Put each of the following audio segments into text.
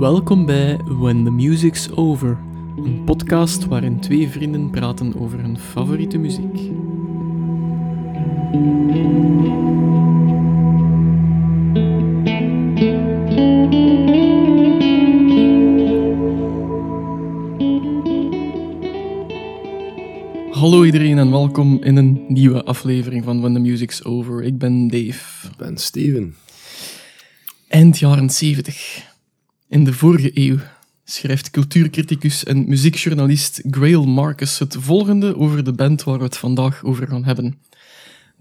Welkom bij When the Music's Over, een podcast waarin twee vrienden praten over hun favoriete muziek. Hallo iedereen en welkom in een nieuwe aflevering van When the Music's Over. Ik ben Dave. Ik ben Steven. Eind jaren 70. In de vorige eeuw schrijft cultuurcriticus en muziekjournalist Grail Marcus het volgende over de band waar we het vandaag over gaan hebben.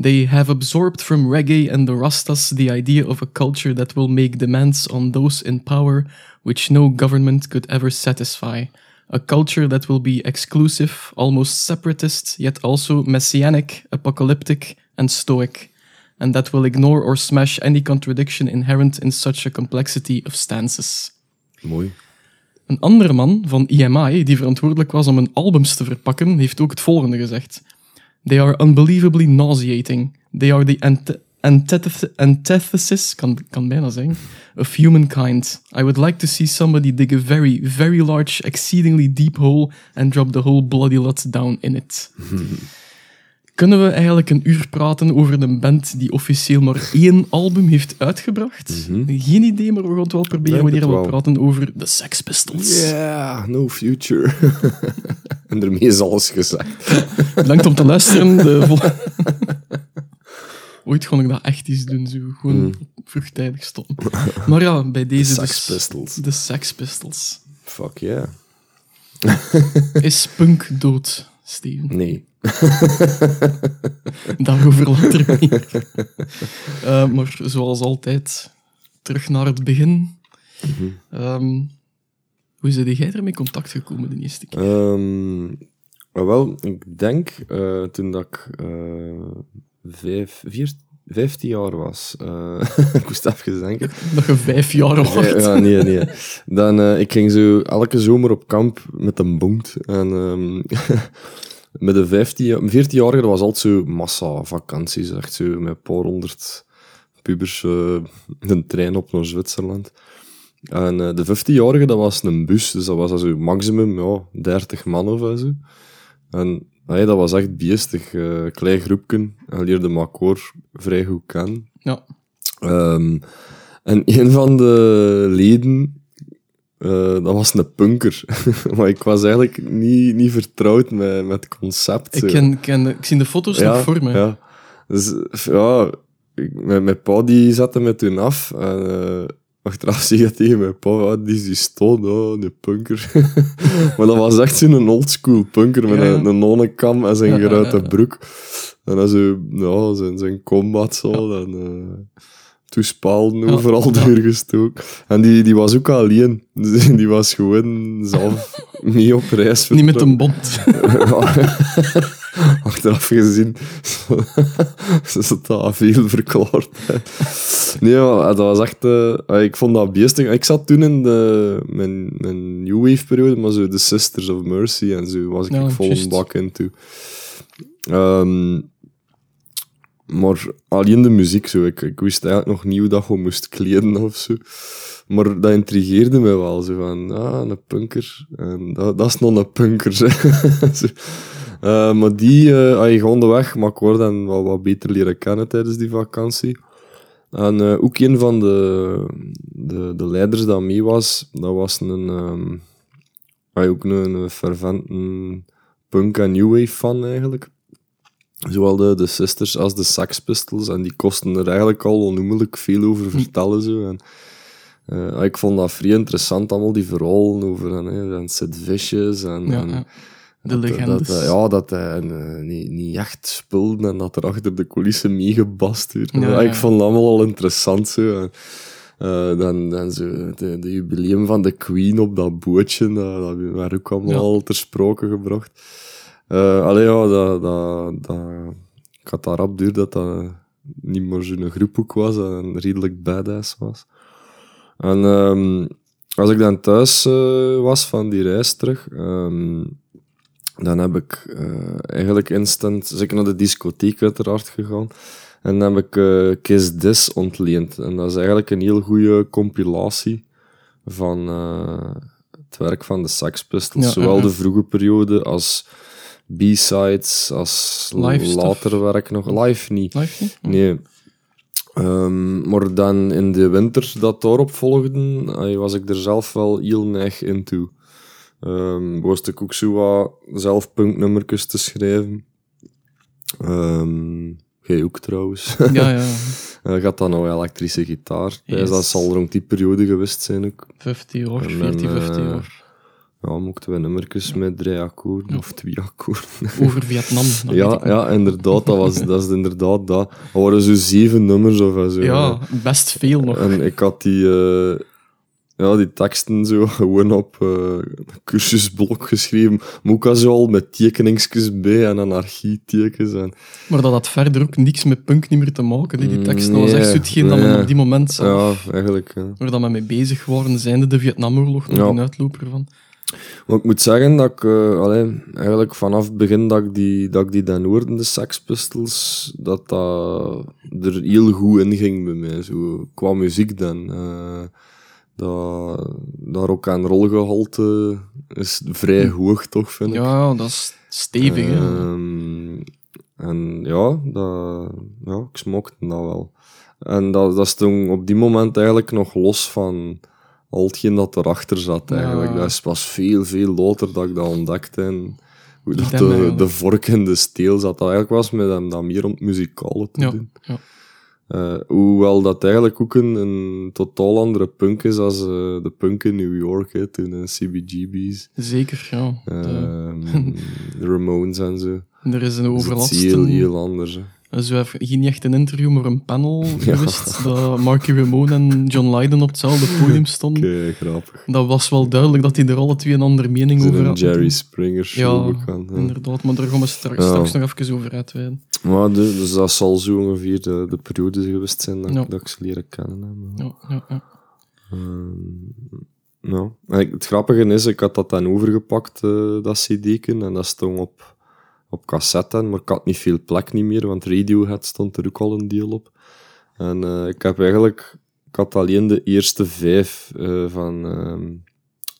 They have absorbed from reggae and the Rastas the idea of a culture that will make demands on those in power which no government could ever satisfy. A culture that will be exclusive, almost separatist, yet also messianic, apocalyptic, and stoic, and that will ignore or smash any contradiction inherent in such a complexity of stances. Mooi. Een andere man van EMI, die verantwoordelijk was om hun albums te verpakken, heeft ook het volgende gezegd. They are unbelievably nauseating. They are the antithesis, kan, kan bijna zeggen, of humankind. I would like to see somebody dig a very, very large, exceedingly deep hole and drop the whole bloody lot down in it. Kunnen we eigenlijk een uur praten over een band die officieel maar één album heeft uitgebracht? Geen idee, maar we gaan het wel proberen wanneer we praten over de Sex Pistols. Yeah, no future. en daarmee is alles gezegd. Bedankt om te luisteren. De Ooit kon ik dat echt eens doen, zo gewoon vroegtijdig stoppen. Maar ja, bij deze Sex dus Pistols. de Sex Pistols. Fuck yeah. Is punk dood, Steven? Nee. Daarover later meer. Eh, maar zoals altijd, terug naar het begin. Ehm, hoe is jij ermee in contact gekomen de eerste keer? Ehm, maar wel, ik denk eh, toen dat ik eh, vijf, vier, vijftien jaar was. eh, ik moest even denken. Dat je vijf jaar Ja, was. ja, nee, nee. Dan, ik ging zo elke zomer op kamp met een boot. En ehm, met de 15, 14-jarige was altijd zo massa vakanties. Echt zo met een paar honderd pubers eh, een trein op naar Zwitserland. En eh, de 15-jarige, dat was een bus. Dus dat was zo maximum ja, 30 man of zo. En dat was echt beestig. eh klein groepje. En leerde elkaar vrij goed kennen. Ja. Ehm, en een van de leden, eh, dat was een punker. maar ik was eigenlijk niet, niet vertrouwd met, met het concept. Ik, zo. ken, ken, ik zie de foto's nog voor me. Ja. Dus ja, ik, mijn, mijn pa die zette me toen af. En eh, achteraf zei hij tegen mijn pa, ah, die is die ston, oh, de punker. maar dat was echt zo'n oldschool punker met Ja. een, een nonnenkam en zijn geruite broek. En dan zo, ja, zijn, zijn combat zo. En, eh toespaalden Ja, overal ja. doorgestoken. En die, die was ook alleen. Dus die was gewoon zelf mee op reis. Niet met een bond. Achteraf gezien, ze zat dat veel verklaard. Nee, maar dat was echt... eh, ik vond dat beestig. Ik zat toen in de, mijn, mijn New Wave periode, maar zo de Sisters of Mercy en zo was ik Ja, vol een bak into. Maar alleen de muziek, zo. Ik, ik wist eigenlijk nog niet hoe dat gewoon moest kleden of zo. Maar dat intrigeerde me wel. Zo van, ah, een punker. En dat, dat is nog een punker. Eh, maar die, ah, je gewoon de weg, maar ik word dan wat beter leren kennen tijdens die vakantie. En eh, ook een van de, de, de leiders dat mee was, dat was een, ah, ook een, een fervent punk en new wave fan eigenlijk. Zowel de, de Sisters als de Sex Pistols. En die kosten er eigenlijk al onnoemelijk veel over vertellen. Zo. En, eh, ik vond dat vrij interessant, allemaal die verhalen over en, hè, en Sid Vicious. En, Ja, en ja. De dat- legendes. Dat, ja, dat hij eh, niet, niet echt speelde en dat er achter de coulissen meegebast werd. Ja, Ja, ja. Ik vond het allemaal al interessant. Zo. En, eh, dan, dan zo de, de jubileum van de Queen op dat bootje, dat, dat werd ook allemaal al ter sprake gebracht. Allee, ja, dat, dat, dat, ik had daar rap duur dat dat niet meer zo'n groephoek was en redelijk badass was. En ehm, als ik dan thuis eh, was van die reis terug, ehm, dan heb ik eh, eigenlijk instant, zeker naar de discotheek uiteraard gegaan, en dan heb ik Kiss This ontleend. En dat is eigenlijk een heel goede compilatie van het werk van de Sex Pistols. Ja, Zowel de vroege periode als B-sides, als Live stuff. later werk nog. Live niet. Live niet? Nee. Ehm, maar dan in de winter dat daarop volgde, eh, was ik er zelf wel heel neig into. Ehm was ik ook zo wat zelf punknummertjes te schrijven. Ehm jij ook trouwens. Ja, ja. Eh, gaat dan nou elektrische gitaar. Yes. dat zal rond die periode geweest zijn ook. 50 jaar, En 14, dan, 15 eh, jaar. Ja, mochten we nummertjes met drie akkoorden of twee akkoorden. Over Vietnam. ja, ja, inderdaad. Dat, was, dat is inderdaad dat. Er waren zo zeven nummers of zo. Ja, best veel nog. En ik had die, eh, ja, die teksten zo gewoon op een cursusblok geschreven. Maar ook al zo al met tekeningsjes bij en anarchietekens. En, Maar dat had verder ook niks met punk niet meer te maken, die tekst. Dat was echt Nee, dat men op die moment zelf, ja, eigenlijk. Ja. waar dat men mee bezig waren, zijnde de Vietnamoorlog nog Ja. een uitloper van. Ik moet zeggen dat ik, allee, eigenlijk vanaf het begin dat ik die, dat ik die dan hoorde, de Sex Pistols, dat dat er heel goed in ging bij mij, zo, qua muziek dan. Eh, dat, dat rock en roll gehalte is vrij hoog, toch, vind ik. Ja, dat is stevig. hè. Ehm, en ja, dat, ja, ik smokte dat wel. En dat, dat stond op die moment eigenlijk nog los van al hetgeen dat erachter zat eigenlijk. Ja. Dat pas veel, veel later dat ik dat ontdekte. En hoe dat dan de, eigenlijk. de vork in de steel zat. Dat eigenlijk was met hem dat meer om het muzikale te Ja, doen. ja. Eh, hoewel dat eigenlijk ook een, een totaal andere punk is als eh, de punk in New York, hè, toen eh, CBGB's. Zeker, ja. De- Ehm, de Ramones en zo. er is een Dat is overlast. heel, heel anders. Hè. Zo even, geen echt een interview, maar een panel geweest. Dat Marky Ramone en John Lydon op hetzelfde podium stonden. Kei grappig. Dat was wel duidelijk dat die er alle twee een andere mening over hadden. Jerry Springer show Ja, bekend. hè. inderdaad. Maar daar gaan we straks, Ja. straks nog even over uitweiden. Maar de- dus dat zal zo ongeveer de, de periode geweest zijn dat, Ja. dat ik ze leren kennen. Ja, ja, ja. ja. Ik- het grappige is, ik had dat dan overgepakt, eh, dat cd'ken, en dat stond op, op cassette, maar ik had niet veel plek niet meer, want Radiohead stond er ook al een deel op. En eh, ik heb eigenlijk, ik had alleen de eerste vijf eh, van, ehm,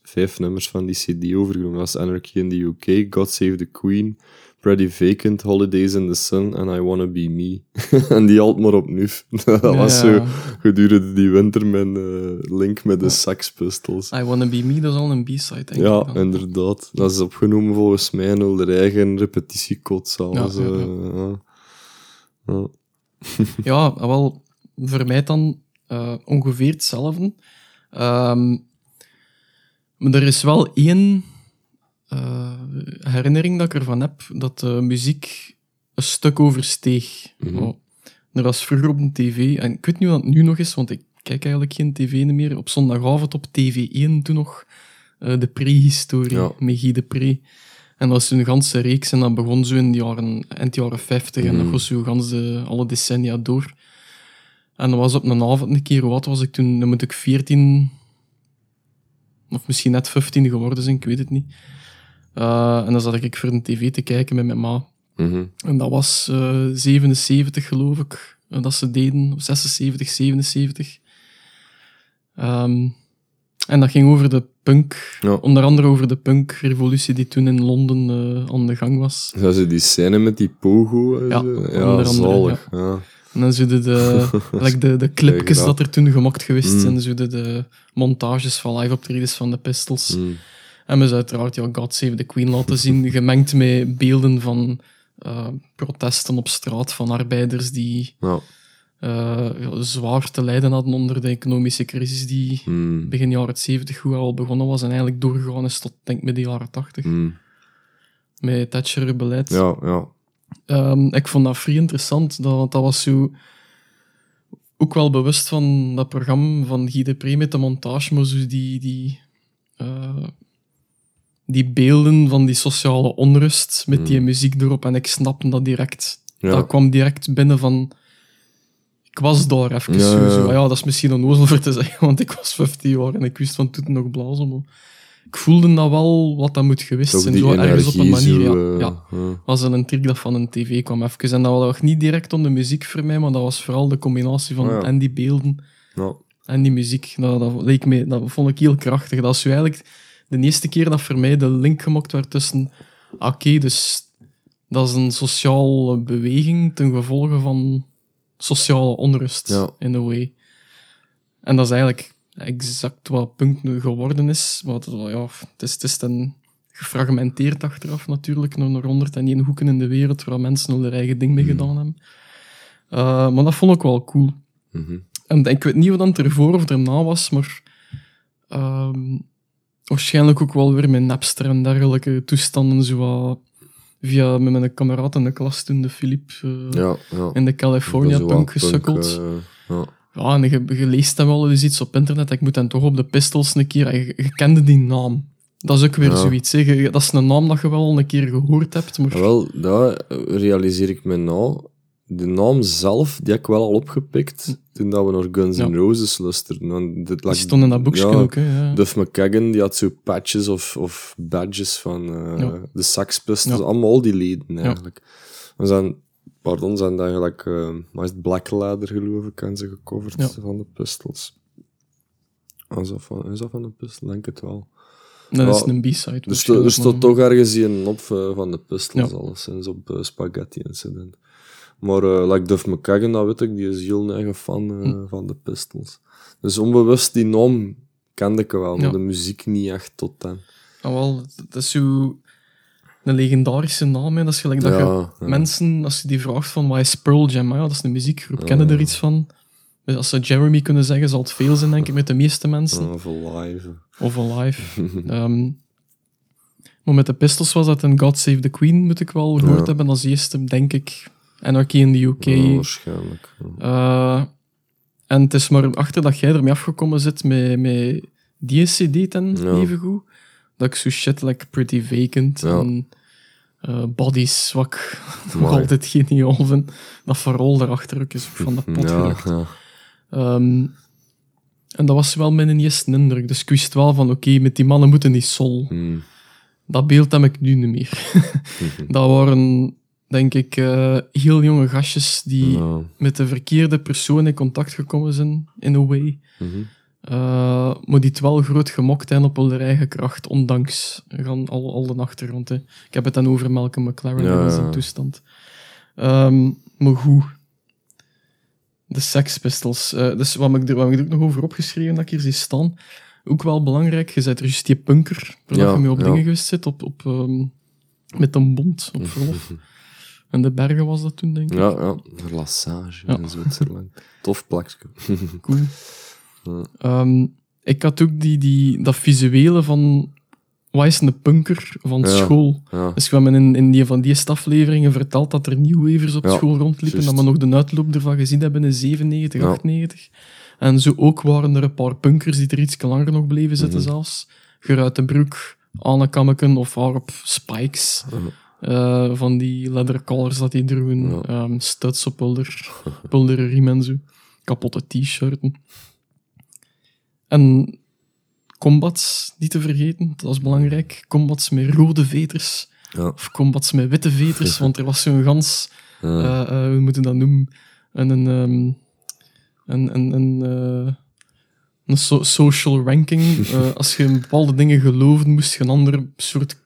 vijf nummers van die cd overgenomen. Dat was Anarchy in the UK, God Save the Queen, Pretty Vacant, Holidays in the Sun en I Wanna Be Me. en die had maar opnieuw. dat was Ja. zo gedurende die winter mijn eh, link met de Sex Pistols. I Wanna Be Me, dat is al een B-side, denk Ja, ik. dan. inderdaad. Dat is opgenomen volgens mij in hun eigen repetitiekots. alles. Ja, ja, ja. eh, ja. Ja. Ja, wel, voor mij dan eh, ongeveer hetzelfde. Ehm, maar er is wel één eh, herinnering dat ik ervan heb, dat de muziek een stuk oversteeg. Mhm. Oh, er was vroeger op de tv, en ik weet niet wat het nu nog is, want ik kijk eigenlijk geen tv meer, op zondagavond op TV1 toen nog eh, de prehistorie, Ja. met Guy de Pre. En dat was een ganse reeks en dat begon zo in de jaren, eind jaren 50 en dat Mhm. was zo gans de, alle decennia door. En dat was op een avond een keer, oud was ik toen? Dan moet ik 14 of misschien net 15 geworden zijn, ik weet het niet. Eh, en dan zat ik voor de tv te kijken met mijn ma. Mhm. En dat was eh 77, geloof ik, eh, dat ze deden. Of 76, 77. Ehm, en dat ging over de punk. Ja. Onder andere over de punkrevolutie die toen in Londen aan de gang was. Ja, zo die scène met die pogo. Ja, zo. onder ja andere. Ja. En dan zo de, like de, de clipjes dat er toen gemaakt geweest Mm. zijn. De montages van live optredens van de Pistols. Mm. En we zijn uiteraard ja, God Save the Queen laten zien, gemengd met beelden van eh, protesten op straat van arbeiders die Ja. eh, ja, zwaar te lijden hadden onder de economische crisis die Mm. begin jaren 70 goed al begonnen was en eigenlijk doorgegaan is tot denk ik midden jaren 80 Mm. met Thatcher-beleid. Ja, ja. Ehm, ik vond dat vrij interessant, dat, want dat was zo ook wel bewust van dat programma van Guy de Pre met de montage, maar zo die, die, eh, die beelden van die sociale onrust met die muziek erop en ik snapte dat direct. Ja. Dat kwam direct binnen van... Ik was daar even Ja, zo, ja. zo. Ja, dat is misschien onnozel voor te zeggen, want ik was 15 jaar en ik wist van toen nog blazen, maar ik voelde dat wel wat dat moet geweest zijn. Zo ergens op een manier, zo, ja. eh, ja ja. was een trick dat van een tv kwam even. En dat was niet direct om de muziek voor mij, maar dat was vooral de combinatie van ja. en die beelden. Ja. En die muziek, dat, dat, leek me, dat vond ik heel krachtig. Dat is eigenlijk de eerste keer dat voor mij de link gemaakt werd tussen... Oké, dus dat is een sociale beweging ten gevolge van sociale onrust, Ja. in a way. En dat is eigenlijk exact wat Punk nu geworden is. Wat, ja, het is, het is dan gefragmenteerd achteraf natuurlijk, naar naar 101 hoeken in de wereld, waar mensen al hun eigen ding mee gedaan hebben. Uh, maar dat vond ik wel cool. Mhm. En ik weet niet wat dan ervoor of erna was, maar ehm, waarschijnlijk ook wel weer met Napster en dergelijke toestanden, zo via met mijn kameraad in de klas toen, de Philippe, eh, Ja, ja. in de California punk gesukkeld. eh, ja. Ja, en je, je leest dan wel eens iets op internet. Ik moet dan toch op de pistols een keer... Je, je kende die naam. Dat is ook weer zoiets. Hè. Dat is een naam dat je wel een keer gehoord hebt, maar... Ah, Wel, dat realiseer ik me nou. De naam zelf, die heb ik wel al opgepikt toen dat we naar Guns N' Ja. Roses luisterden. Want dit, Die stond in dat boekje ja, ook, hè. Ja. Duff McKagan, die had zo patches of, of badges van eh, de Sex Pistols, allemaal al die leden eigenlijk. En zijn, pardon, zijn eigenlijk, eh wat is het, Black Ladder geloof ik, en ze gecoverd van de Pistols. Is dat van, is dat van de Pistols? Denk het wel. Dat is een b-side. Er, sto- er stond maar- toch ergens een op eh, van de Pistols, Ja. alleszins, op eh, Spaghetti Incident. Maar eh like Duff McKagan, dat weet ik, die is heel eigen fan eh, Hm. van de Pistols. Dus onbewust die naam kende ik wel, maar Ja. de muziek niet echt tot dan. Ah, wel, dat is zo een legendarische naam. Hè. Dat is gelijk dat je Ja, mensen, als je die vraagt van wat is Pearl Jam, ah ja, dat is een muziekgroep, kennen er iets van? Dus als ze Jeremy kunnen zeggen, zal het veel zijn, denk ik, met de meeste mensen. Of Alive. Of Alive. Ehm, maar met de Pistols was dat een God Save the Queen, moet ik wel gehoord hebben als eerste, denk ik. Anarchy in the UK. Ja, waarschijnlijk. Eh, en het is maar achter dat jij ermee afgekomen zit met, met die ten Ja. evengoed, dat ik zo shit like Pretty Vacant Ja. en ik nog Amai. altijd geniaal vind. Dat verrol erachter ook is van de pot ja. Ehm, en dat was wel mijn eerste indruk. Dus ik wist wel van, oké, met die mannen moeten die sol. Hmm. Dat beeld heb ik nu niet meer. dat waren, denk ik, eh, heel jonge gastjes die met de verkeerde persoon in contact gekomen zijn, in a way. Eh, maar die het wel groot gemokt hebben op hun eigen kracht, ondanks gaan al, al de achtergrond. Hè. Ik heb het dan over Malcolm McLaren Ja, in zijn ja. toestand. Ehm, maar goed. De Sex Pistols. Eh, dus wat ik, er, wat ik er ook nog over opgeschreven dat ik hier zie staan? Ook wel belangrijk, je bent er juist die punker, waar Ja, je mee op dingen geweest zit, op, op, ehm, met een bond op verlof. En de bergen was dat toen, denk ik. Ja, ja. Lassage Ja. in Zwitserland. Tof plakje. Cool. Ja. Ehm, ik had ook die, die, dat visuele van... Wat is een punker van Ja. school? Dus we hebben in, in die van die stafleveringen verteld dat er nieuwevers op school rondliepen. Dat we nog de uitloop ervan gezien hebben in 97, Ja. 98. En zo ook waren er een paar punkers die er iets langer nog bleven zitten Mhm. zelfs. Geruite broek, Annekammeken of haar op spikes. Eh, van die leather collars dat die droegen. Ja. ehm, studs op pulder, pulderen riem en zo. Kapotte t-shirten. En combats, niet te vergeten, dat is belangrijk. Combats met rode veters. Ja. Of combats met witte veters, want er was zo'n gans... Eh, eh, hoe moeten we dat noemen? Een... een, ehm, een, een, een, een so- social ranking. Als je in bepaalde dingen geloofde, moest je een andere soort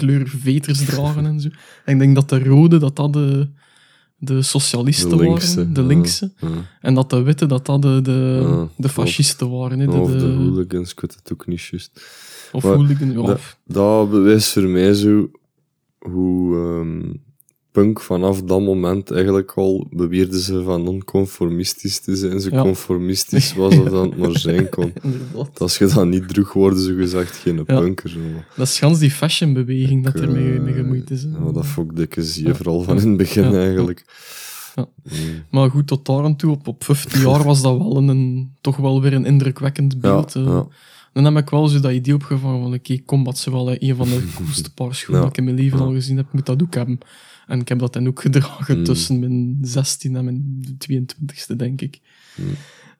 kleur veters dragen en zo. En ik denk dat de rode, dat dat de, de socialisten De linkse. waren, de linkse. Ja. En dat de witte, dat dat de, de, Ja, de fascisten waren. De, Of de de- hooligans, ik weet het ook niet juist. of Maar hooligan, ja. dat- Dat bewijst voor mij zo hoe ehm, punk vanaf dat moment eigenlijk al beweerde ze van non-conformistisch te zijn. Zo Ja. conformistisch was dat dan het maar zijn kon. Als je dat niet droeg, worden ze gezegd geen Ja. punker. Dat is gans die fashionbeweging dat er mee, eh, mee gemoeid is. Ja, dat vond ik dikke zie je vooral van in het begin eigenlijk. Mm. Maar goed, tot daar en toe, op, op 15 jaar was dat wel een, een- toch wel weer een indrukwekkend beeld. eh. Dan heb ik wel zo dat idee opgevangen van, oké, Combat is wel eh, een van de coolste paar schoenen dat ik in mijn leven al gezien heb, moet dat ook hebben. En ik heb dat dan ook gedragen Mm. tussen mijn 16 en mijn 22ste, denk ik. Mm.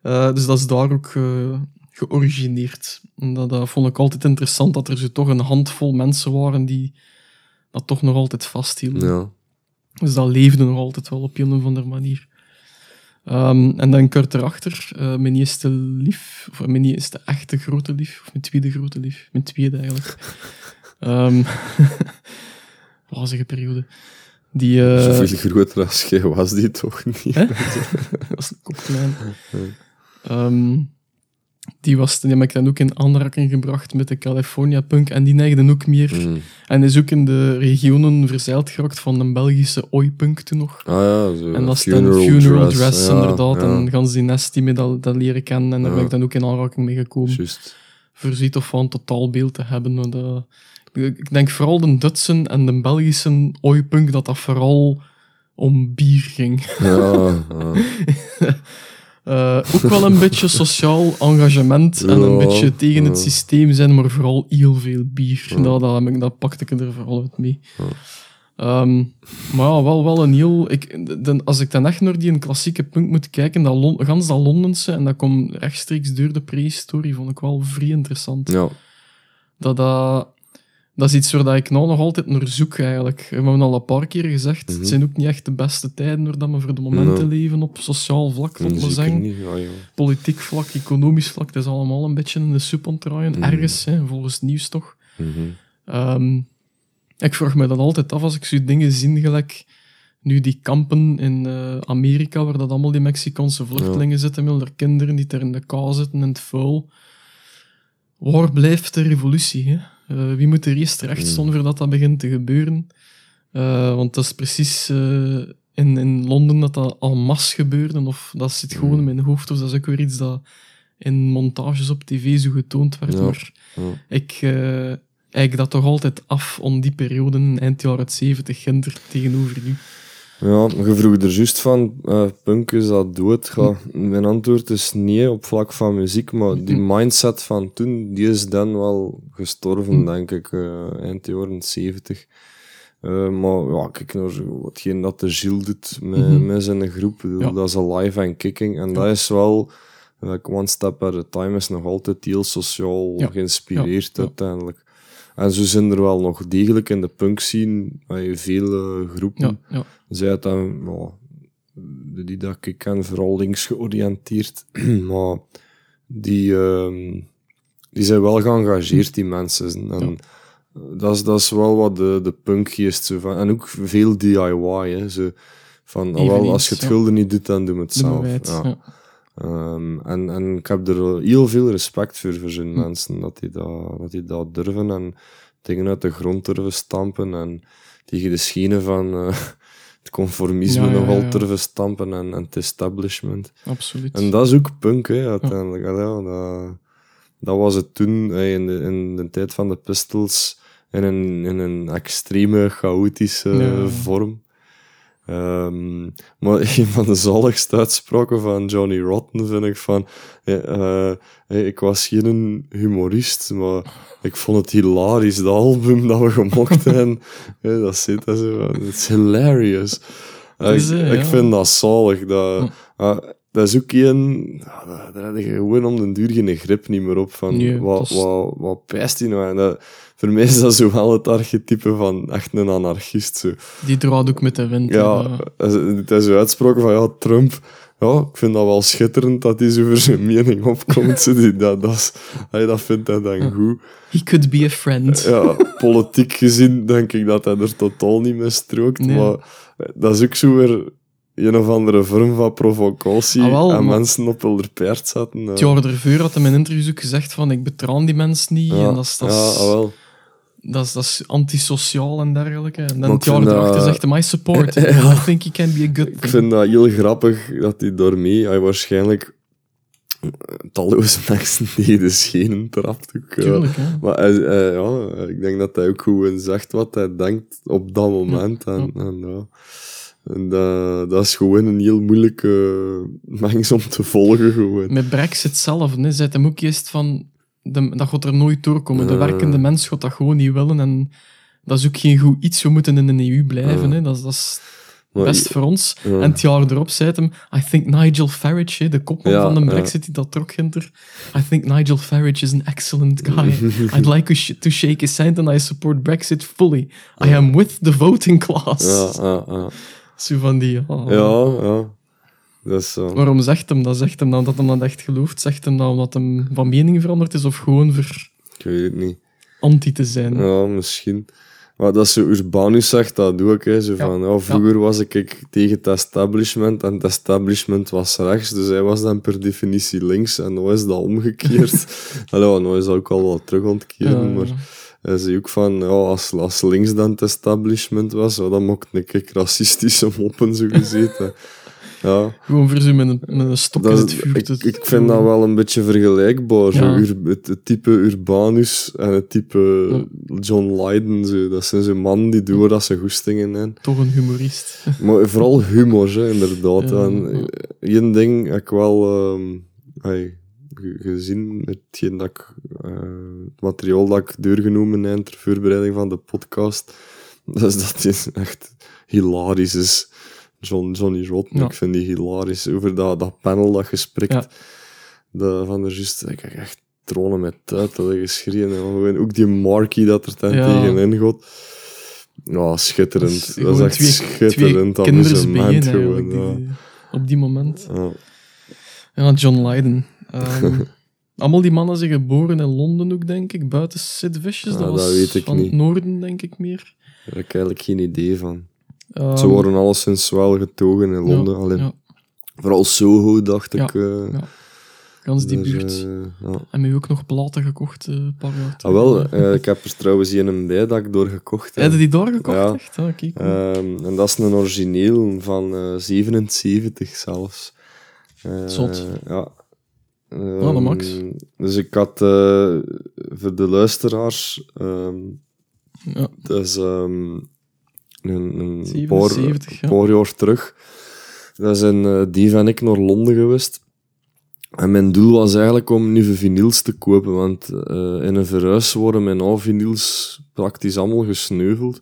Eh, dus dat is daar ook eh, georigineerd. En dat, dat vond ik altijd interessant, dat er zo toch een handvol mensen waren die dat toch nog altijd vasthielden. Ja. Dus dat leefde nog altijd wel op een of andere manier. Ehm, en dan kort erachter, eh mijn eerste lief, of mijn eerste echte grote lief, of mijn tweede grote lief, mijn tweede eigenlijk. Ehm wazige periode. Die, eh Zoveel groter als jij was die toch niet. Dat is een kop klein. Ehm, die, was, die heb ik dan ook in aanraking gebracht met de California Punk. En die neigde ook meer. Mm. En is ook in de regionen verzeild geraakt van de Belgische oi-punk toen nog. Ah ja, zo. En dat is dan Funeral Dress, ja, inderdaad. Ja, En gans die nest die me dat, dat leren kennen. En daar Ja. ben ik dan ook in aanraking mee gekomen. Voorziet of van een totaalbeeld te hebben. dat- ik denk vooral de Dutsen en de Belgische oi-punk dat dat vooral om bier ging. Ja, ja. Eh, ook wel een beetje sociaal engagement en een Ja, beetje tegen het systeem zijn, maar vooral heel veel bier. Ja. Dat, dat, heb ik- dat pakte ik er vooral uit mee. Ehm, maar ja, wel, wel een heel... Ik, de- als ik dan echt naar die een klassieke punk moet kijken, dat Lon, gans dat Londense, en dat komt rechtstreeks door de prehistorie, vond ik wel vrij interessant. ja. Dat, dat, dat is iets waar dat ik nou nog altijd naar zoek, eigenlijk. We hebben al een paar keer gezegd, Mhm. het zijn ook niet echt de beste tijden waar dat we voor de momenten leven op sociaal vlak, tot we zeggen niet. Ja, ja. politiek vlak, economisch vlak, het is allemaal een beetje in de soep ontdraaien. Mhm. Ergens, hè, volgens het nieuws toch. Mhm. Ehm, ik vraag me dat altijd af als ik zo dingen zie, gelijk nu die kampen in eh, Amerika, waar dat allemaal die Mexicaanse vluchtelingen zitten met kinderen die daar in de kou zitten in het vuil. Waar blijft de revolutie? Hè? Eh, wie moet er eerst recht staan voordat dat begint te gebeuren? Eh, want dat is precies eh, in, in Londen dat dat al mas gebeurde, of dat zit gewoon in mijn hoofd, of dat is ook weer iets dat in montages op tv zo getoond werd. Ja. Maar Ja. ik eik dat toch altijd af om die periode, eind jaren 70, Ginder tegenover nu. Ja, je vroeg er juist van, eh, punk is dat dood? Ja, mijn antwoord is nee op vlak van muziek, maar die mindset van toen, die is dan wel gestorven, denk ik, eh, eind jaren 70. Eh, maar ja, kijk naar zo watgeen dat de Gilles doet met, Mhm. met zijn groep. Ja. Dat is alive en kicking. En dat is wel, like, one step at a time, is nog altijd heel sociaal Ja. geïnspireerd uiteindelijk. En zo zijn er wel nog degelijk in de punk scene veel eh, groepen. Ja, ja. Zij het dan, die dat ik ken, vooral links georiënteerd. maar die, ehm, die zijn wel geëngageerd, die mensen. En dat, is, dat is wel wat de, de punkgeest zo van. En ook veel DIY, hè. Zo, van, ah, als je het gulden niet doet, dan doe het zelf. Ehm, en, en ik heb er heel veel respect voor, voor Hm. zo'n mensen, dat die dat, dat die dat durven en dingen uit de grond durven stampen en tegen de schenen van eh, het conformisme Ja, nogal ja, ja. durven stampen en, en het establishment. Absoluut. En dat is ook punk, hè, uiteindelijk. Dat, dat was het toen, in, de, in de tijd van de Pistols, in een, in een extreme, chaotische vorm. Ehm, maar een van de zaligste uitspraken van Johnny Rotten vind ik van, eh, eh, eh, ik was geen humorist, maar ik vond het hilarisch, dat album dat we gemokt hebben. Dat zit dat hilarious. Het is, ik, eh, ik vind dat zalig. Dat, ah, dat is ook een, ja, daar- heb je gewoon om den duur geen grip niet meer op van, Nee, wat, is- wat, wat pijst hij nou? En dat, voor mij is dat zo wel het archetype van echt een anarchist. Zo. Die draait ook met de wind. Ja, het is zo uitsproken van ja, Trump. Ja, ik vind dat wel schitterend dat hij zo voor zijn mening opkomt. zo die, dat, dat, is, hij dat vindt hij dan goed. He could be a friend. Ja, politiek gezien denk ik dat hij er totaal niet mee strookt. Nee. Maar dat is ook zo weer een of andere vorm van provocatie. Ah, wel, en maar- mensen op hun paard zetten. Het jaar ervoor had hij in interviews ook gezegd van ik betrouw die mensen niet. ja, En dat is, dat, ja, ah, wel. Dat, is, dat is antisociaal en dergelijke. En dan het jaar erachter zegt hij, I support. Ja. I think he can be a good Ik vind dat heel grappig dat hij daarmee, hij waarschijnlijk eh, talloze mensen tegen de schenen trapt. Ook, ja. Tuurlijk. Maar hij, hij- ja, ik denk dat hij ook gewoon zegt wat hij denkt op dat moment. En, en, ja. En dat, dat is gewoon een heel moeilijke mens om te volgen. Gewoon. Met Brexit zelf, hè, zei hem ook eerst van, de, dat gaat er nooit doorkomen. De werkende mens gaat dat gewoon niet willen. En dat is ook geen goed iets. We moeten in de EU blijven. Hè. Dat, is- dat is best voor ons. En het jaar erop zei hem, I think Nigel Farage, de kopman Ja, van de. Brexit, die dat trok hinter. I think Nigel Farage is an excellent guy. I'd like to shake his hand and I support Brexit fully. I am with the voting class. ja, ja, ja. Zo van die... oh. ja, ja. Zo. Waarom zegt hem dat? Zegt hem dan dat hem dat echt gelooft? Zegt hem dat omdat hem van mening veranderd is? Of gewoon Ik weet het niet. anti te zijn? Ja, misschien. Maar dat zo Urbanus zegt, dat doe ik. Hè. Zo Ja. van, ja, vroeger was ik, ik tegen het establishment en het establishment was rechts, dus hij was dan per definitie links en nu is dat omgekeerd. Allee, nu is dat ook al wat terug ontkeren, Ja, maar hij zei ook van, ja, als, als links dan het establishment was, dan mocht ik ik racistische moppen zo gezeten. Ja. Gewoon voor ze met een, met een stok in Dat het is, vuur ik, ik vind dat wel een beetje vergelijkbaar. Zo, Ja. Het, het type Urbanus en het type John Lydon. Zo. Dat zijn zo mannen die doen dat ze goestingen in. Toch een humorist. Maar vooral humor, hè, inderdaad. En eh, één ding heb ik wel ehm, hey, gezien met hetgeen dat ik, eh, het materiaal dat ik doorgenomen heb ter voorbereiding van de podcast. Dat is dat hij echt hilarisch is. John, Johnny Rotten, Ja. ik vind die hilarisch. Over dat, dat panel dat gesprek Ja. de, van de juist, ik heb echt tronen met uit dat ik geschreven. En ook die Marky dat er ten Ja. tegenin gaat. Ja, schitterend. Dat is, echt twee, schitterend. twee amusement gewoon. die- op die moment. Ja. John Lydon. Ehm, allemaal die mannen zijn geboren in Londen ook, denk ik. Buiten Sid Vicious. Dat was dat weet ik van niet. het noorden, denk ik meer. Daar heb ik eigenlijk geen idee van. Ehm, Ze worden alleszins wel getogen in Londen. ja, Alleen, Vooral Soho, dacht ik. eh, ja. Gans die dus, buurt. eh, ja. En ook nog platen gekocht, een paar jaar Ah, wel, ik heb er trouwens een bij dat ik doorgekocht heb. Heb je die doorgekocht, Ja. echt? Ah, kijk. Ehm, en dat is een origineel van eh 77 zelfs. Zot. Ja. Ah, dat Ehm, max. Dus ik had voor de luisteraars, ehm ja. ehm, een, een 77, ja. paar, jaar terug. Dat zijn eh, Dave en ik naar Londen geweest. En mijn doel was eigenlijk om nieuwe vinyls te kopen, want eh, in een verhuis worden mijn oude vinyls praktisch allemaal gesneuveld.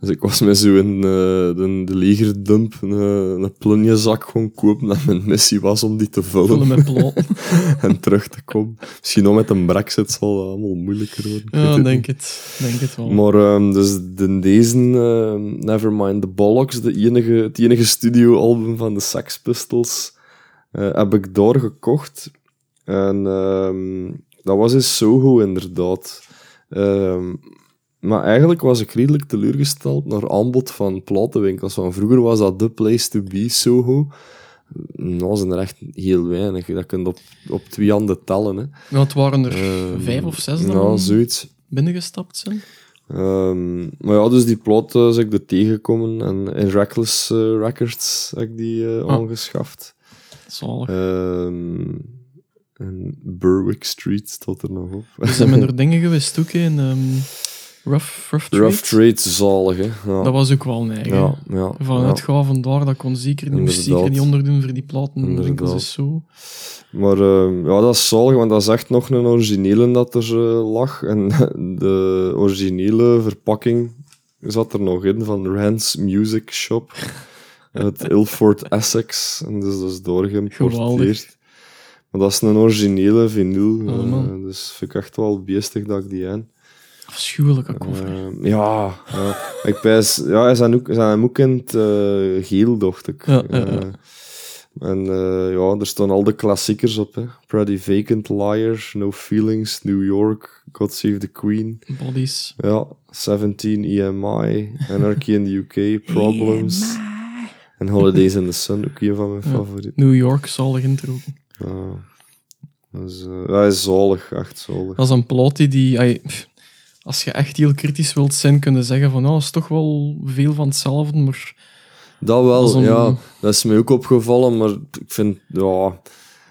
Dus ik was met zo in eh, de, de legerdump een, een plunjezak gaan kopen en mijn missie was om die te vullen Vullen met en terug te komen. Misschien nog met een brexit zal dat allemaal moeilijker worden. Ik ja, denk het. Denk het wel. maar ehm, dus de, deze, ehm, Nevermind the Bollocks, de enige, het enige studioalbum van de Sex Pistols, eh, heb ik daar gekocht. En ehm, dat was in Soho, inderdaad. Ehm, maar eigenlijk was ik redelijk teleurgesteld naar aanbod van platenwinkels. Want vroeger was dat the place to be, Soho. Nou zijn er echt heel weinig. Dat kun je op, op twee handen tellen. Hè. Ja, het waren er Ehm, vijf of zes dan zoiets. binnengestapt zijn. Ehm, maar ja, dus die plot is ik er tegengekomen en in Reckless eh, Records heb ik die Ah. aangeschaft. Zalig. Ehm, en Berwick Street staat er nog op. Er zijn er dingen geweest ook in Rough, rough Trade. Rough Trade, zalig, hè. Ja. Dat was ook wel een eigen. ja, ja, Vanuit ja. vandaar, dat kon zeker niet, moest zeker niet onderdoen voor die platen. Inderdaad. winkels is zo. Maar ehm, ja, dat is zalig, want dat is echt nog een originele dat er eh, lag. En de originele verpakking zat er nog in van Rand's Music Shop uit Ilford, Essex. En dus dat is doorgeïmporteerd. Geweldig. Maar dat is een originele vinyl. Oh, eh, dus vind ik echt wel beestig dat ik die heb. Afschuwelijke koffer. Ehm, ja, ja. ik pijs, ja, hij zijn ook, zijn hem ook in het eh, geel, dacht ik. Ja, ja, ja. Eh, en eh, ja, er staan al de klassiekers op. Hè. Pretty Vacant, Liar, No Feelings, New York, God Save the Queen. Bodies. Ja, 17 EMI, Anarchy in the UK, Problems. En Holidays in the Sun, ook een van mijn Ja. favorieten. New York, zalig intro. Ja. Dat is, eh, hij is zalig, echt zalig. Dat is een plaat die... die ai, pff, als je echt heel kritisch wilt zijn, kunnen zeggen van, oh, het is toch wel veel van hetzelfde, maar Dat wel, Dat is een- ja. Dat is mij ook opgevallen, maar ik vind, ja...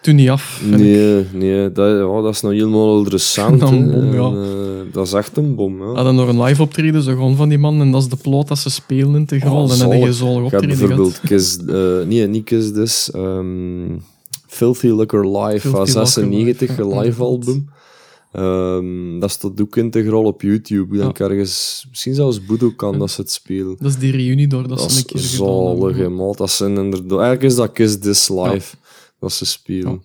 toen niet af. vind ik. Nee, nee dat, ja, dat is nog helemaal recent. Dat ja. En, eh, dat is echt een bom, ja. Hadden nog een live optreden, zo gewoon van die man, en dat is de plot dat ze spelen integraal. Oh, en dan heb je heb optreden bijvoorbeeld gehad. Kiss... eh, nee, niet Kiss This. ehm, Filthy Liquor Live Filthy van Liquor 96, Live, een live album. Ehm, dat staat ook integraal op YouTube. Ik denk ergens, misschien zelfs Budokan dat ze het spelen. Dat is die reunie door dat, Dat ze is een keer gedaan zalig, maat. Dat zijn inderdaad... Eigenlijk is dat Kiss This Live dat ze spelen.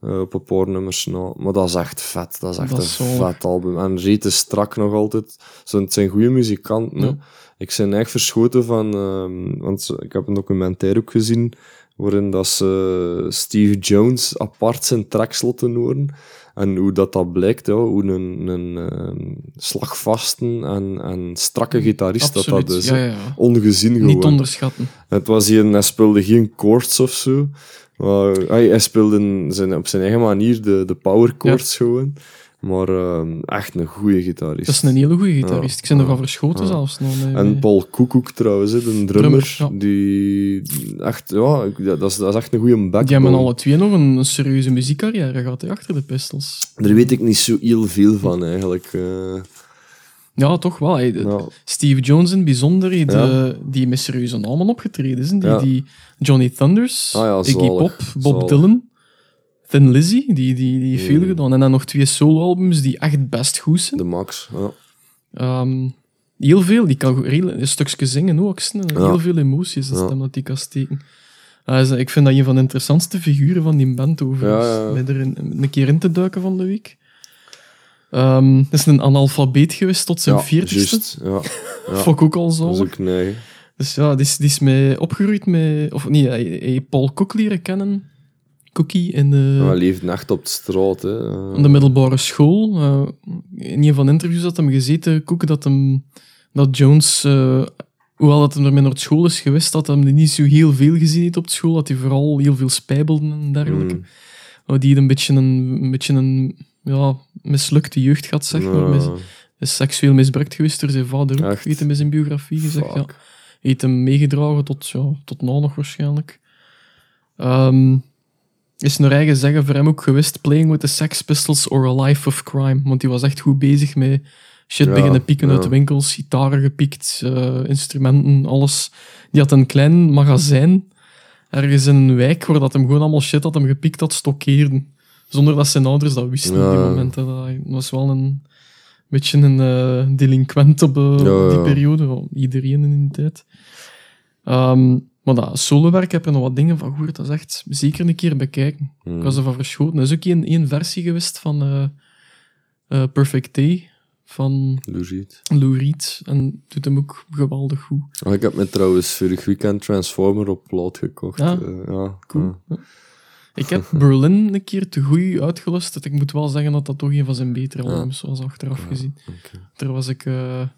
eh, op een paar nummers na. Maar dat is echt vet. Dat is echt Dat een is vet album. En Reet is strak nog altijd. Het zijn goede muzikanten. Ik ben echt verschoten van... ehm, want ik heb een documentaire ook gezien waarin dat ze Steve Jones apart zijn tracks laten horen. En hoe dat, dat blijkt, ja, hoe een, een ehm, slagvaste en, en strakke gitarist dat Absoluut. dat is. ja, hè. ja, ja. Ongezien gewoon. Niet onderschatten. Het was hier, hij speelde geen chords of zo. Maar, hij, hij speelde zijn, op zijn eigen manier de, de power chords gewoon. Maar ehm, echt een goede gitarist. Dat is een hele goede gitarist. Ik ben Ja. ervan verschoten Ja. zelfs. Nee, En. Paul Koekoek trouwens, hè, de drummer, die echt, ja, dat is, dat is echt een goede backbone. Die hebben alle twee nog een, een serieuze muziekcarrière gehad, hè, achter de Pistols. Daar weet ik niet zo heel veel van eigenlijk. eh. Ja, toch wel. Steve Jones in bijzonder, die, die met serieuze namen opgetreden is. Die, die Johnny Thunders, Ah Iggy. Pop, Bob. Dylan, Thin Lizzy, die, die, die veel gedaan. En dan nog twee soloalbums die echt best goed zijn. De Max. Ja. Ehm, heel veel, die kan goed een stukje zingen ook. Ja. Heel veel emoties, de Ja. stem dat die kan steken. Is- ik vind dat een van de interessantste figuren van die band over Ja, ja, ja. mij er een, een keer in te duiken van de week. Ehm het is een analfabeet geweest tot zijn ja, veertigste. juist. Ja. Ja. Ik ook al Dat zo. is ook nee. Dus ja, die is, die is mij opgegroeid met... Of nee, hij hij heeft Paul Cook leren kennen. Cookie in de, leeft echt op de straat. Hè. Eh, aan de middelbare school. Eh, in een van de interviews had hem gezeten, Cook, dat, hem, dat Jones... eh, hoewel dat hij ermee naar school is geweest, dat hij niet zo heel veel gezien heeft op school. Dat hij vooral heel veel spijbelde en dergelijke. Mm. Die een beetje een, een, beetje een ja, mislukte jeugd gehad, zeg maar. Mis- is seksueel misbruikt geweest door zijn vader ook, Echt? heeft hem in zijn biografie gezegd. Ja. Heeft hem meegedragen tot, ja, tot na nog waarschijnlijk. Ehm, is naar eigen zeggen voor hem ook geweest playing with the Sex Pistols or a life of crime. Want hij was echt goed bezig met shit Ja, beginnen pieken uit de winkels, gitaren gepikt, eh, instrumenten, alles. Die had een klein magazijn ergens in een wijk waar dat hem gewoon allemaal shit had hem gepikt had stockeerden. Zonder dat zijn ouders dat wisten op die Ja. moment. hè. Dat was wel een beetje een eh, delinquent op eh, die periode. Iedereen in die tijd. Ehm, maar dat solowerk heb je nog wat dingen van gehoord. Dat is echt zeker een keer bekijken. Ik was ervan verschoten. Er is ook één, één versie geweest van eh, eh, Perfect Day van. Lou Reed. En doet hem ook geweldig goed. Ah, ik heb me trouwens vorig weekend Transformer op plaat gekocht. Ja. Eh, ja. Cool. ja. Ik heb Berlin een keer te goed uitgelust. Ik moet wel zeggen dat dat toch een van zijn betere Ja. albums was, achteraf gezien. Daar was ik, daar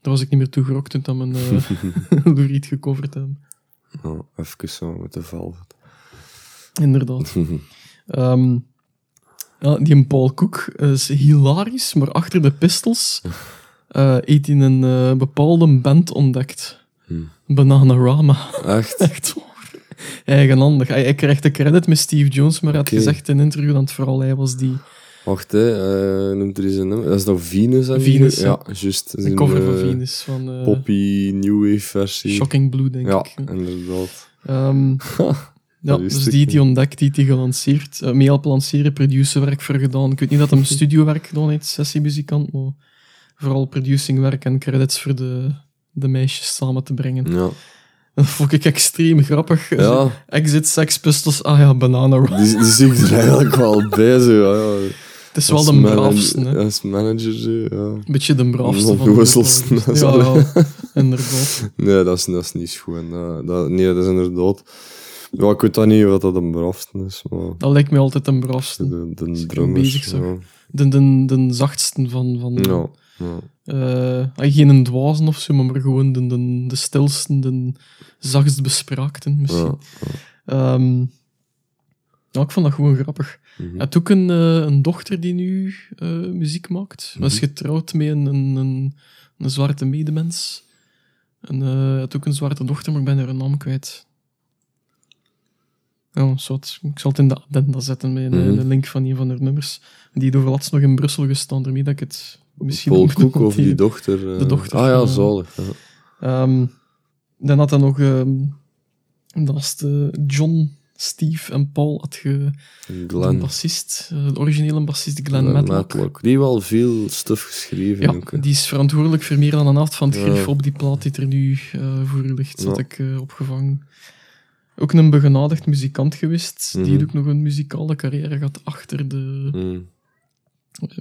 was ik niet meer toe gerokt toen dat mijn Lou Reed gecoverd hebben. Ja, even zo met de Velvet. Inderdaad. Ehm, ja, die Paul Cook is hilarisch, maar achter de Pistols eh heeft hij een eh, bepaalde band ontdekt. Hmm. Bananarama. Echt? Echt waar. Eigenhandig. Hij, hij krijgt de credit met Steve Jones, maar hij had gezegd in een interview dat het vooral hij was die Wacht, hè. eh, noemt er eens een nummer. Dat is nog Venus, hè? Venus, Ja, ja. juist. De een, cover van eh, Venus van eh, Poppy New Wave versie. Shocking Blue, denk Ja, ik. inderdaad. Ehm, ja, Dat wist dus ik die heeft hij niet. ontdekt, die heeft hij gelanceerd. Uh, mee helpen lanceren, producerwerk voor gedaan. Ik weet niet dat hem studiowerk gedaan heeft, sessiemuzikant, maar vooral producingwerk en credits voor de, de meisjes samen te brengen. Ja. Dat vond ik extreem grappig. ja, Exit Sex Pistols, ah ja, Banana Rock. die, die zie ik er eigenlijk wel bij. Zo, ja, ja. Het is wel de braafste, hè. Als manager, zo, ja. Een beetje de braafste Nog van de wisselsten, groepen. dat Ja, ja, inderdaad. Nee, dat is, dat is niet schoon. Dat, dat, nee, dat is inderdaad... Ja, ik weet dat niet wat dat een braafste is, maar... Dat lijkt mij altijd een braafste. De, de drummers, ja. De, de, de zachtste van... van Ja, ja. eh, geen een dwazen of zo, maar gewoon de, de, de stilste, de zachtst bespraakten misschien. ja. Ehm, ja, ik vond dat gewoon grappig. Hij had ook een, eh, een dochter die nu eh, muziek maakt. Hij was Mhm. getrouwd met een, een, een, een zwarte medemens. En eh, hij had ook een zwarte dochter, maar ik ben haar naam kwijt. Ja, soort. Ik zal het in de addenda zetten met een, Mhm. een link van een van haar nummers. Die over laatst nog in Brussel gestaan, daarmee dat ik het misschien Paul Cook of noteren. die dochter. eh. De dochter Ah ja, eh, zalig. Ja. Ehm, dan had hij nog... dat was de John, Steve en Paul had ge... De bassist, eh, de originele bassist Glenn, Glenn Matlock. Matlock. Die heeft wel veel stuff geschreven. Ja, ook, die is verantwoordelijk voor meer dan een helft van het Ja. op die plaat die er nu eh, voor ligt, Ja. had ik eh, opgevangen. ook een begenadigd muzikant geweest. Die Mhm. heeft ook nog een muzikale carrière gehad achter de... Mm.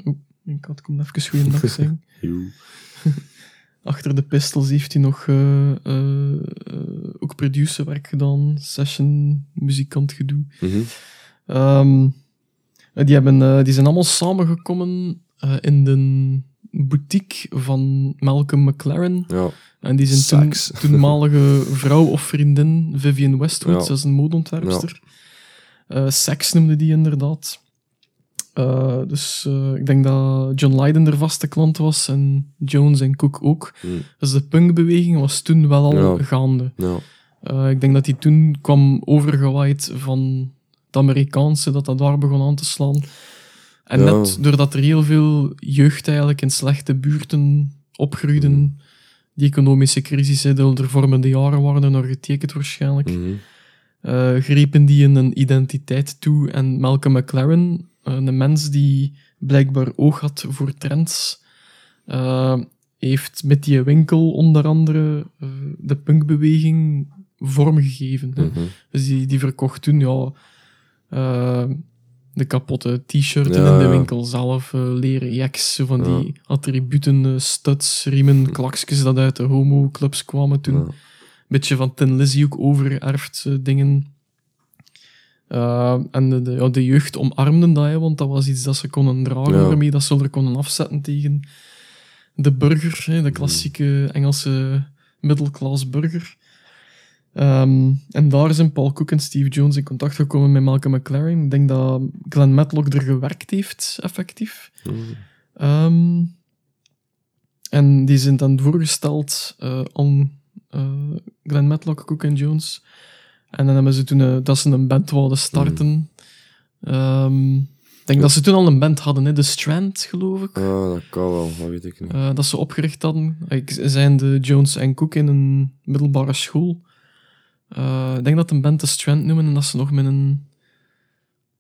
Oeh, ik had kom even goeiedag zeggen. Achter de Pistols heeft hij nog eh, eh, ook producerwerk gedaan, session, muzikant gedoe. Mhm. Ehm, die, hebben, eh, die zijn allemaal samengekomen in de boutique van Malcolm McLaren. Ja. En die zijn toen, toenmalige vrouw of vriendin, Vivian Westwood, Ja. dat is een modeontwerpster. Eh Sax noemde die inderdaad. Eh, dus eh, ik denk dat John Lydon er vaste klant was en Jones en Cook ook. Mm. Dus de punkbeweging was toen wel al Ja. gaande. Ja. Eh, ik denk dat hij toen kwam overgewaaid van het Amerikaanse, dat dat daar begon aan te slaan. En Ja. net doordat er heel veel jeugd eigenlijk in slechte buurten opgroeiden, Mm. die economische crisis, hè, de vormende jaren waren er nog getekend waarschijnlijk, eh, grepen die in een identiteit toe. En Malcolm McLaren, een mens die blijkbaar oog had voor trends, eh, heeft met die winkel onder andere eh, de punkbeweging vormgegeven. Mhm. Dus die, die verkocht toen ja, eh, de kapotte t-shirten Ja, in de winkel zelf, eh, leren jacks, zo van Ja. die attributen, eh, studs, riemen, klaksjes dat uit de homo-clubs kwamen toen. Ja. Beetje van Tin Lizzy ook overerfd eh, dingen. Eh, en de, de, ja, de jeugd omarmden dat, hè, want dat was iets dat ze konden dragen, Ja. waarmee dat ze er konden afzetten tegen de burger, hè, de klassieke Engelse middelklas burger. Ehm, en daar zijn Paul Cook en Steve Jones in contact gekomen met Malcolm McLaren. Ik denk dat Glenn Matlock er gewerkt heeft, effectief. Mhm. Ehm, en die zijn dan voorgesteld eh aan eh, Glenn Matlock, Cook en Jones. En dan hebben ze toen eh, dat ze een band wilden starten. Ehm, ik denk dat ze toen al een band hadden, hè, The Strand, geloof ik. Ah, dat kan wel, dat weet ik niet. Eh, dat ze opgericht hadden. Ik zijn de Jones en Cook in een middelbare school. Eh, ik denk dat een band The Strand noemen en dat ze nog met een,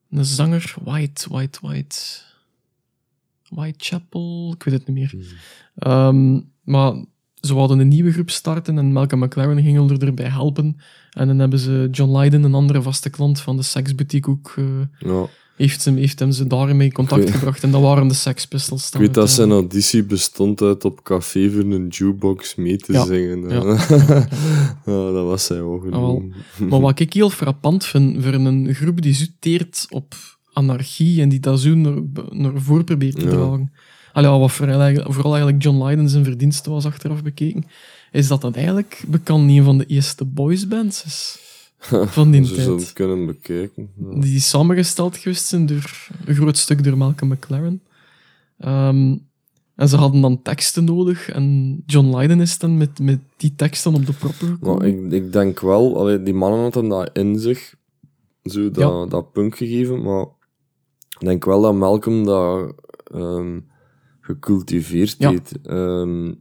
een zanger, White, White, White, Whitechapel, ik weet het niet meer. Mhm. Ehm, maar ze wilden een nieuwe groep starten en Malcolm McLaren ging er erbij helpen. En dan hebben ze John Lydon, een andere vaste klant van de Sex Boutique, ook, eh, Ja. heeft, hem, heeft hem ze daarmee in contact gebracht. En dat waren de Sex Pistols. Ik weet dat zijn auditie bestond uit op café voor een jukebox mee te Ja. zingen. Ja. Ja. dat was hij wel genomen. Maar wat ik heel frappant vind voor een groep die zo teert op anarchie en die dat zo naar, naar voren probeert te dragen. Allee, wat vooral eigenlijk, vooral eigenlijk John Lydon zijn verdienste was achteraf bekeken, is dat dat eigenlijk bekend een van de eerste boysbands is van die Ze tijd. kunnen bekijken. Ja. Die samengesteld geweest zijn door een groot stuk door Malcolm McLaren. Ehm, en ze hadden dan teksten nodig en John Lydon is dan met, met die teksten op de proppen gekomen. Ik, ik denk wel, allee, die mannen hadden dat in zich, zo dat, Ja. dat punk gegeven, maar ik denk wel dat Malcolm dat ehm, gecultiveerd Ja. heeft. Ehm,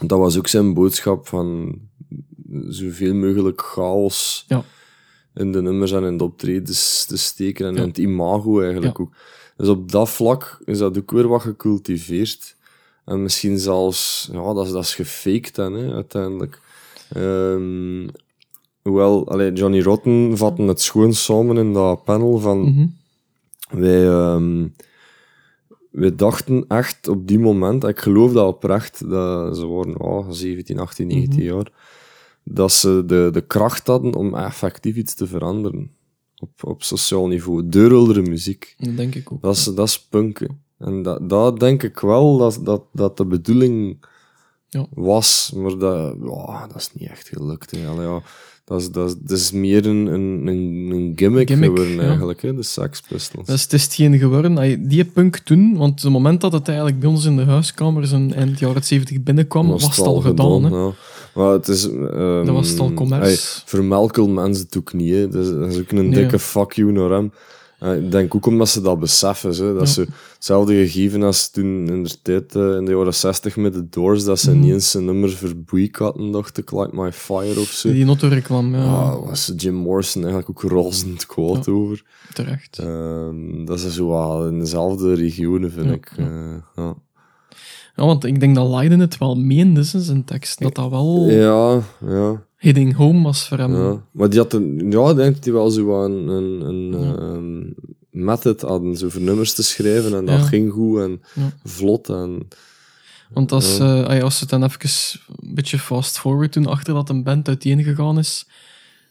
dat was ook zijn boodschap van zoveel mogelijk chaos Ja. in de nummers en in de optredens te steken en Ja. in het imago eigenlijk ook. Dus op dat vlak is dat ook weer wat gecultiveerd. En misschien zelfs, ja, dat is, dat is gefaked dan, hè, uiteindelijk. Ehm, hoewel, allee, Johnny Rotten vatten het schoon samen in dat panel van... Mhm. Wij, ehm, wij dachten echt op die moment, en ik geloof dat oprecht, dat ze waren oh, 17, 18, 19 jaar, dat ze de, de kracht hadden om effectief iets te veranderen. Op, op sociaal niveau. Deurheldere muziek. Dat denk ik ook. Dat is, dat is punk. hè. En dat, dat denk ik wel dat, dat, dat de bedoeling Ja. was, maar dat, ja, dat is niet echt gelukt. Hè. Allee, ja, dat, is, dat, is, dat is meer een, een, een, gimmick, Gimmick, geworden ja. eigenlijk, hè, de Sex Pistols. Dus het is hetgeen geworden. Die punk toen, want het moment dat het eigenlijk bij ons in de huiskamers in eind jaren 70 binnenkwam, was, het al gedaan. hè. ja. Maar het is... ehm, Dat was het al commerce. vermelkel mensen ook niet. Hè. Dat, is, dat is ook een Nee. dikke fuck you naar hem. Eh, ik denk ook omdat ze dat beseffen. Dat Ja. ze hetzelfde gegeven als toen in de tijd, eh, in de jaren 60 met de Doors, dat ze Mhm. niet eens een nummer verboycotten, dacht ik, Light My Fire of zo. Die Notto-reclame, ja, Ah, was Jim Morrison eigenlijk ook razend kwaad Ja. over. terecht. Ehm, dat is zo wel in dezelfde regionen, vind Ja, ik. ja. Eh, ja. Ja, want ik denk dat Leiden het wel meende in zijn tekst. Dat dat wel Ja, ja, heading home was voor hem. ja. Maar die had een... Ja, denk die wel zo een, een, ehm, method hadden, zo voor nummers te schrijven. En dat Ja. ging goed en vlot. En, Want als, ja, als het dan even een beetje fast forward toen achter dat een band uiteen gegaan is,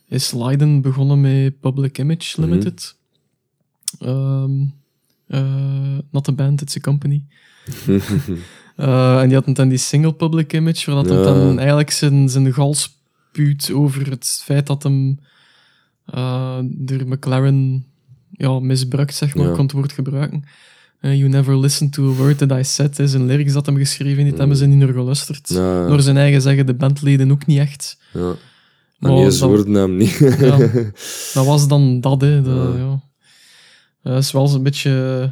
is Leiden begonnen met Public Image Mhm. Limited. Ehm, eh, not a band, it's a company. Eh, en die hadden dan die single Public Image, waar dat dan eigenlijk zijn, zijn gal over het feit dat hem eh, door McLaren ja, misbruikt, zeg maar, Ja. kon het woord gebruiken. Eh, you never listen to a word that I said. Is een lyrics dat hem geschreven heeft, hebben ze niet naar geluisterd. Ja, ja. Door zijn eigen zeggen, de bandleden ook niet echt. ja. Maar die dat- zoorden hem niet. Ja. Dat was dan dat, hè. De, Ja. Eh, Dat is wel een beetje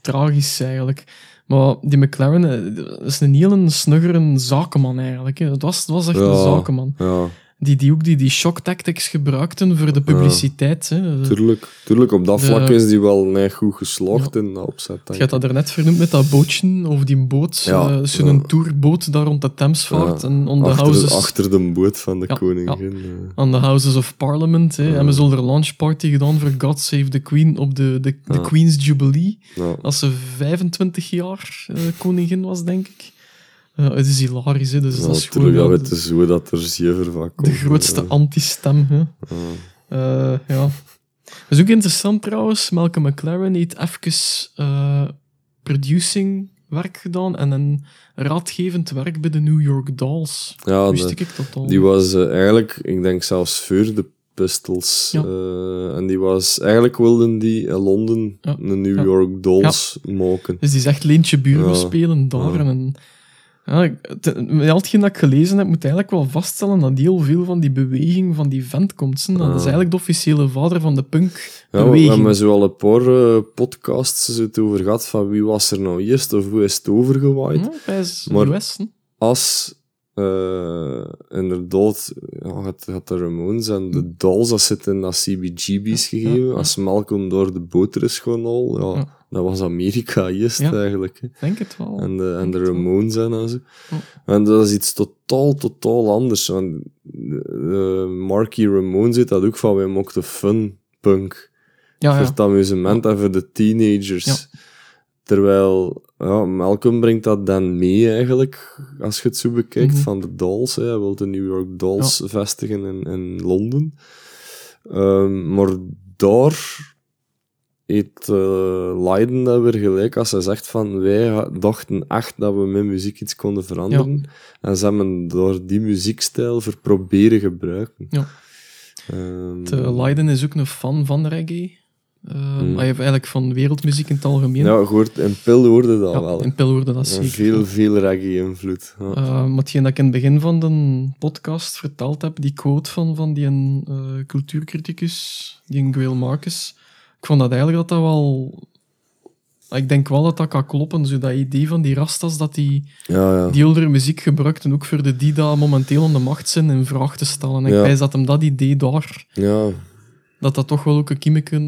tragisch, eigenlijk. Maar die McLaren eh, dat is een heel snuggere zakenman, eigenlijk. Hè. Het, was, het was echt een zakenman. ja, Die, die ook die, die shock tactics gebruikten voor de publiciteit. Hè. tuurlijk. Tuurlijk, op dat De- vlak is die wel net goed geslaagd in dat opzet. Je hebt dat er net vernoemd met dat bootje, of die boot. Ja, eh, Zo'n ja. tourboot daar rond de Thames vaart. Ja. En on the achter, houses, de, achter de boot van de Ja, koningin. eh. on the houses of Parliament. Hè. Hebben ze al een launch party gedaan voor God Save the Queen op de, de, de Ja. Queen's Jubilee. Ja. Als ze 25 jaar eh, koningin was, denk ik. Het is hilarisch, hè. Dus Ja, dat is gewoon ja, het is zo dat er van komt. de grootste anti-stem. Hè. Ja. Eh, ja. Dat is ook interessant trouwens. Malcolm McLaren heeft even eh, producing werk gedaan en een raadgevend werk bij de New York Dolls. Ja, Wist de- ik totaal. die was eh, eigenlijk, ik denk zelfs voor de Pistols. Ja. en die was, eigenlijk wilden die in Londen Ja. een New Ja. York Dolls maken. Dus die is echt Leentje Bureau Ja. spelen daar. En, ja, met al hetgeen dat ik gelezen heb, moet eigenlijk wel vaststellen dat heel veel van die beweging van die vent komt. hè. Dat is eigenlijk de officiële vader van de Ja, we hebben zo al een paar eh, podcasts het over gehad van wie was er nou eerst of hoe is het overgewaaid. Ja, is Maar-. Als eh, inderdaad, ja, het, het de Ramones en de Dolls, dat zit in dat CBGB's gegeven. Als Malcolm door de boter is gewoon al, Ja. Dat was Amerika eerst Ja. eigenlijk. Ik denk het wel. En de, en de. Ramones en, zo. En dat is iets totaal, totaal anders. Want uh, Marky Ramones zit dat ook van, wij mochten fun punk. ja, Voor ja. het amusement en voor de teenagers. Terwijl ja, Malcolm brengt dat dan mee eigenlijk, als je het zo bekijkt, Mhm. van de Dolls. Hè. Hij wil de New York Dolls vestigen in, in Londen. Ehm, maar daar heeft eh, Leiden dat weer gelijk als hij zegt van wij dachten echt dat we met muziek iets konden veranderen. En ze hebben door die muziekstijl voor proberen gebruiken. Ja. Ehm, De Leiden is ook een fan van reggae. Uh, Hmm. Hij heeft eigenlijk van wereldmuziek in het algemeen. ja, je hoort, in Pil hoorde dat Ja, wel. in Pil hoorde dat zeker. veel, veel reggae-invloed. Ja. Uh, maar hetgeen dat ik in het begin van de podcast verteld heb, die quote van, van die een, eh, cultuurcriticus, die een Grail Marcus, ik vond dat eigenlijk dat dat wel... Ik denk wel dat dat kan kloppen, zo dat idee van die rastas, dat die, ja, ja. die oudere muziek gebruikten, ook voor de die dat momenteel aan de macht zijn, in vraag te stellen. En Ja. ik wijs dat hem dat idee daar, ja. dat dat toch wel ook een kiemeken,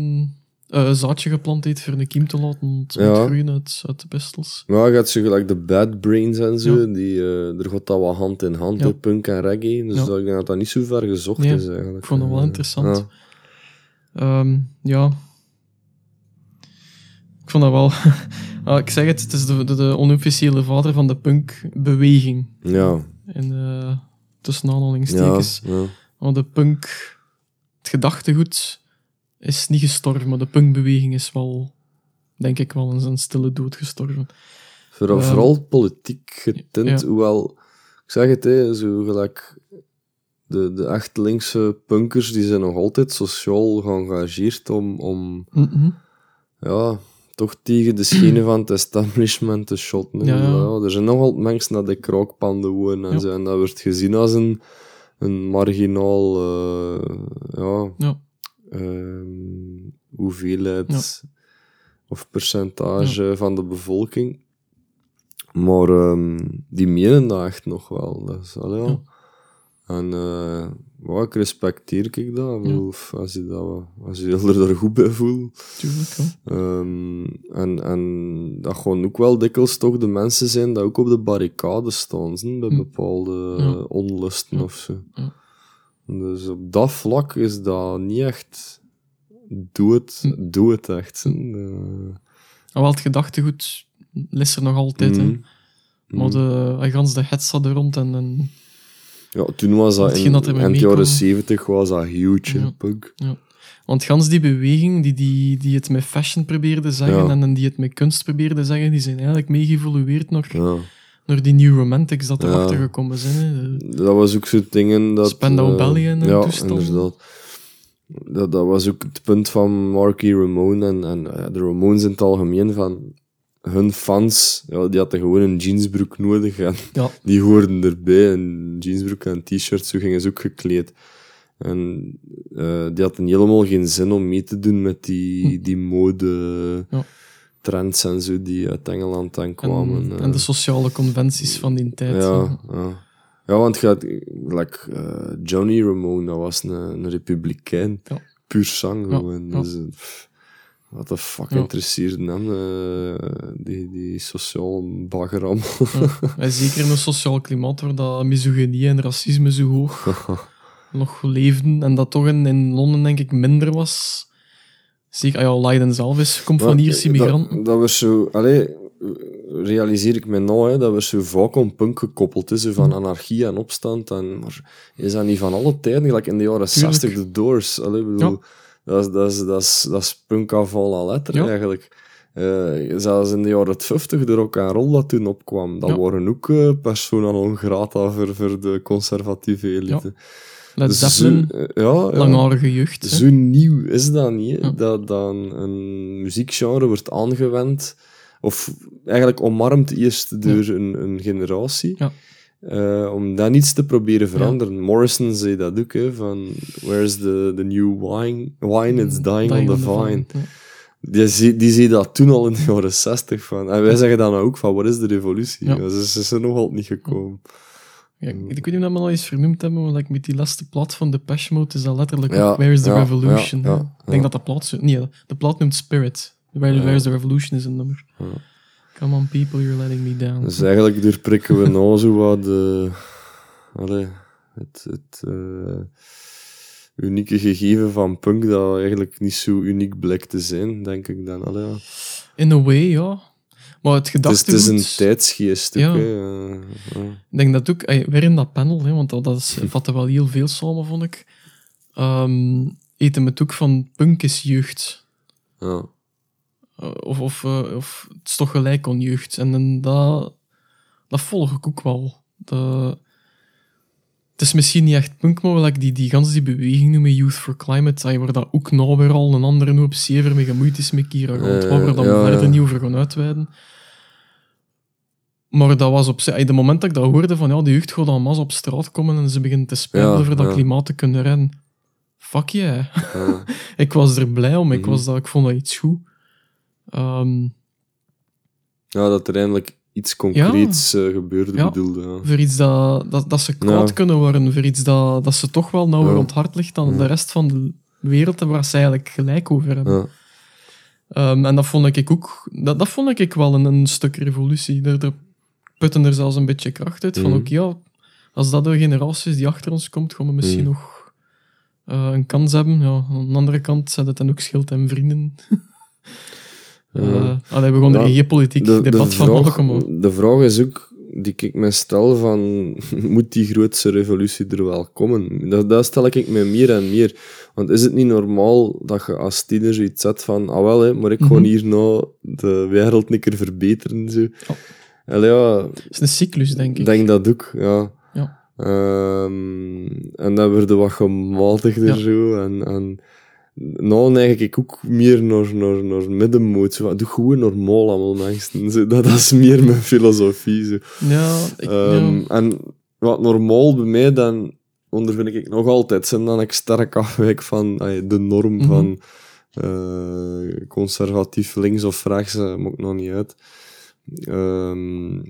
eh, een zaadje geplant heeft voor een kiem te laten Ja. ontgroeien uit, uit de pistols. Maar je gaat zo gelijk de Bad Brains en zo, Ja. die, eh, er gaat dat wat hand in hand, Ja. hè, punk en reggae. Dus dat, ik denk dat dat niet zo ver gezocht Nee, is eigenlijk. Ik vond dat wel Eh, interessant. ja. Ehm, ja. Ik vond dat wel... Ah, ik zeg het, het is de, de, de onofficiële vader van de punkbeweging. Ja, In uh, tussen ja, aanhalingstekens. ja. Want de punk... Het gedachtegoed is niet gestorven, maar de punkbeweging is wel, denk ik, wel in zijn stille dood gestorven. Vooral, Ehm, vooral politiek getint, ja. hoewel, ik zeg het, hè, zo gelijk de, de echt linkse punkers, die zijn nog altijd sociaal geëngageerd om, om Mhm. ja, toch tegen de schenen van het establishment te shotten. Ja, er zijn nog altijd mensen dat de kraakpanden wonen en zo, en dat wordt gezien als een, een marginaal, eh, ja, Ja. ehm, hoeveelheid of percentage van de bevolking. Maar ehm, die menen dat echt nog wel. Dat is, allee. En uh, well, ik respecteer ik dat. Ja. Of als je, dat, als je er daar goed bij voelt. Tuurlijk. Um, en, en dat gewoon ook wel dikwijls toch de mensen zijn die ook op de barricade staan, zijn, bij hm. bepaalde ja. onlusten ja. of zo. Dus op dat vlak is dat niet echt... Doe het, hm. doe het echt. Uh, wel, het gedachtegoed is er nog altijd, mm. hè. Maar de, gans de hets er rond en, en... Ja, toen was dat, in, dat in de jaren zeventig was dat huge, ja. punk. Ja. Want gans die beweging, die, die, die het met fashion probeerde zeggen en die het met kunst probeerde zeggen, die zijn eigenlijk mee geëvolueerd naar, ja. die New Romantics dat erachter ja. gekomen zijn. Hè. Dat was ook zo'n dingen dat... Spandau uh, Ballet en ja, toestand. inderdaad. Dat, dat was ook het punt van Marky Ramone en, en uh, de Ramones in het algemeen, van hun fans, ja, die hadden gewoon een jeansbroek nodig en ja. die hoorden erbij. Een jeansbroek en t-shirt, zo gingen ze ook gekleed. En uh, die hadden helemaal geen zin om mee te doen met die, hm. die mode ja. trends en zo die uit Engeland aankwamen. En, uh, en de sociale conventies van die tijd. Ja, ja. ja. want gaat, like, uh, Johnny Ramone, dat was een, een republikein. Puur zang gewoon. Dus, wat de fuck ja. interesseert hem, uh, die, die sociaal bagger Ja, zeker in een sociaal klimaat waar dat misogynie en racisme zo hoog nog leefden. En dat toch in, in Londen, denk ik, minder was. Zeker, ah ja, Leiden zelf is, komt van Ierse immigranten. Dat, dat was zo... Allee, realiseer ik me nou, hè, dat we zo vaak om punk gekoppeld is, van anarchie en opstand. En, maar is dat niet van alle tijden, gelijk in de jaren Tuurlijk. 60, de Doors? Allee, bedoel, ja dat is, dat is, dat is, dat is punk afval à letter eigenlijk. Uh, zelfs in de jaren 50, de rock en roll dat toen opkwam, dat ja. waren ook uh, persona non grata voor, voor de conservatieve elite. Ja. Led Zeppelin, zo, uh, ja, langharige jeugd. Zo nieuw is dat niet, ja. dat dan een muziekgenre wordt aangewend, of eigenlijk omarmd eerst door een, een generatie. Ja. Uh, om dan iets te proberen veranderen. Morrison zei dat ook, hè, van where's the, the new wine? Wine, it's dying, dying on the, on the vine. vine. Die, die zei dat toen al in de jaren 60 van. En wij zeggen dan ook van, wat is de revolutie? Ja. Ze, ze zijn nog altijd niet gekomen. Ja, ik weet niet of we dat al eens vernoemd hebben, maar like met die laatste plaat van Depeche Mode is dat letterlijk ja, Where's the Revolution? ik denk dat de plaat... Nee, de plaat noemt Spirit. Where, Where's the Revolution is een nummer. Come on people, you're letting me down. Dus eigenlijk doorprikken we nou zo wat de, allee, het, het uh, unieke gegeven van punk dat eigenlijk niet zo uniek blijkt te zijn, denk ik dan. Allee, ja. In a way, ja. Maar het gedachtegoed... Is, het is een tijdsgeest ja. Uh, Ik denk dat ook, weer in dat panel, hè, want dat, dat is, vatte wel heel veel samen, vond ik. Um, eten met ook van punk is jeugd. Ja. Eh, of, of, uh, of het is toch gelijk aan jeugd. En, en dat, dat volg ik ook wel. Dat, het is misschien niet echt punk, maar like die, die ganse die beweging noemen Youth for Climate, waar dat ook nou weer al een andere hoop zever mee gemoeid is met Kira Gold, waar we dan ja, verder niet over gaan uitweiden. Maar dat was op de moment dat ik dat hoorde van ja, de jeugd gaat dan mas op straat komen en ze beginnen te spelen ja, over dat klimaat te kunnen rennen. Fuck yeah. ik was er blij om, ik, mhm. was dat, ik vond dat iets goed. Um, ja, dat er eindelijk iets concreets ja, uh, gebeurde, ja, bedoelde. Ja. Voor iets dat, dat, dat ze kwaad kunnen worden, voor iets dat, dat ze toch wel nauwer hart ligt dan de rest van de wereld, waar ze eigenlijk gelijk over hebben. Um, en dat vond ik ook, dat, dat vond ik wel een, een stuk revolutie. Er, er putten er zelfs een beetje kracht uit. Van mm. ook, ja, als dat de generatie is die achter ons komt, gaan we misschien mm. nog uh, een kans hebben. Ja, aan de andere kant zijn het dan ook schild en vrienden. Uh, allee, we gaan er geen politiek de, debat de van maken. De vraag is ook, die ik me stel, van, moet die grootste revolutie er wel komen? Dat, dat stel ik me meer en meer. Want is het niet normaal dat je als tiener zoiets zet van, ah wel, hè, maar ik ga mm -hmm. hier nou de wereld een keer verbeteren. Zo. Allee, ja, het is een cyclus, denk ik. Ik denk dat ook, ja. ja. Um, en dan wordt wat gematigder ja. zo. En, en nou neig ik ook meer naar, naar, naar middenmoot. Zo, doe gewoon normaal allemaal mensen. Zo, dat, is meer mijn filosofie. Zo. Ja, ik, um, ja. En wat normaal bij mij, dan ondervind ik nog altijd, zijn dan ik sterk afwijk van de norm mm -hmm. van uh, conservatief links of rechts, uh, maakt nog niet uit. Um,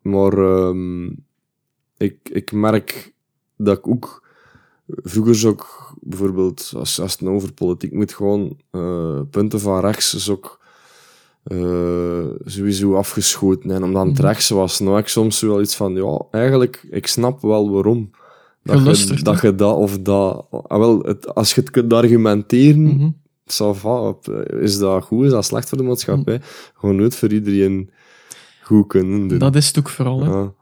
maar um, ik, ik merk dat ik ook... Vroeger zou ik bijvoorbeeld, als, als het over politiek moet gewoon eh, punten van rechts, zou ik eh, sowieso afgeschoten. En omdat het Mhm. rechts was, nou ik soms wel iets van, ja, eigenlijk, ik snap wel waarom. Dat je, dat je dat of dat... Ah, wel, het, als je het kunt argumenteren, Mhm. ça va, op- is dat goed, is dat slecht voor de maatschappij? Mm. Gewoon nooit voor iedereen goed kunnen doen. Dat is het ook vooral. Hè. Ja.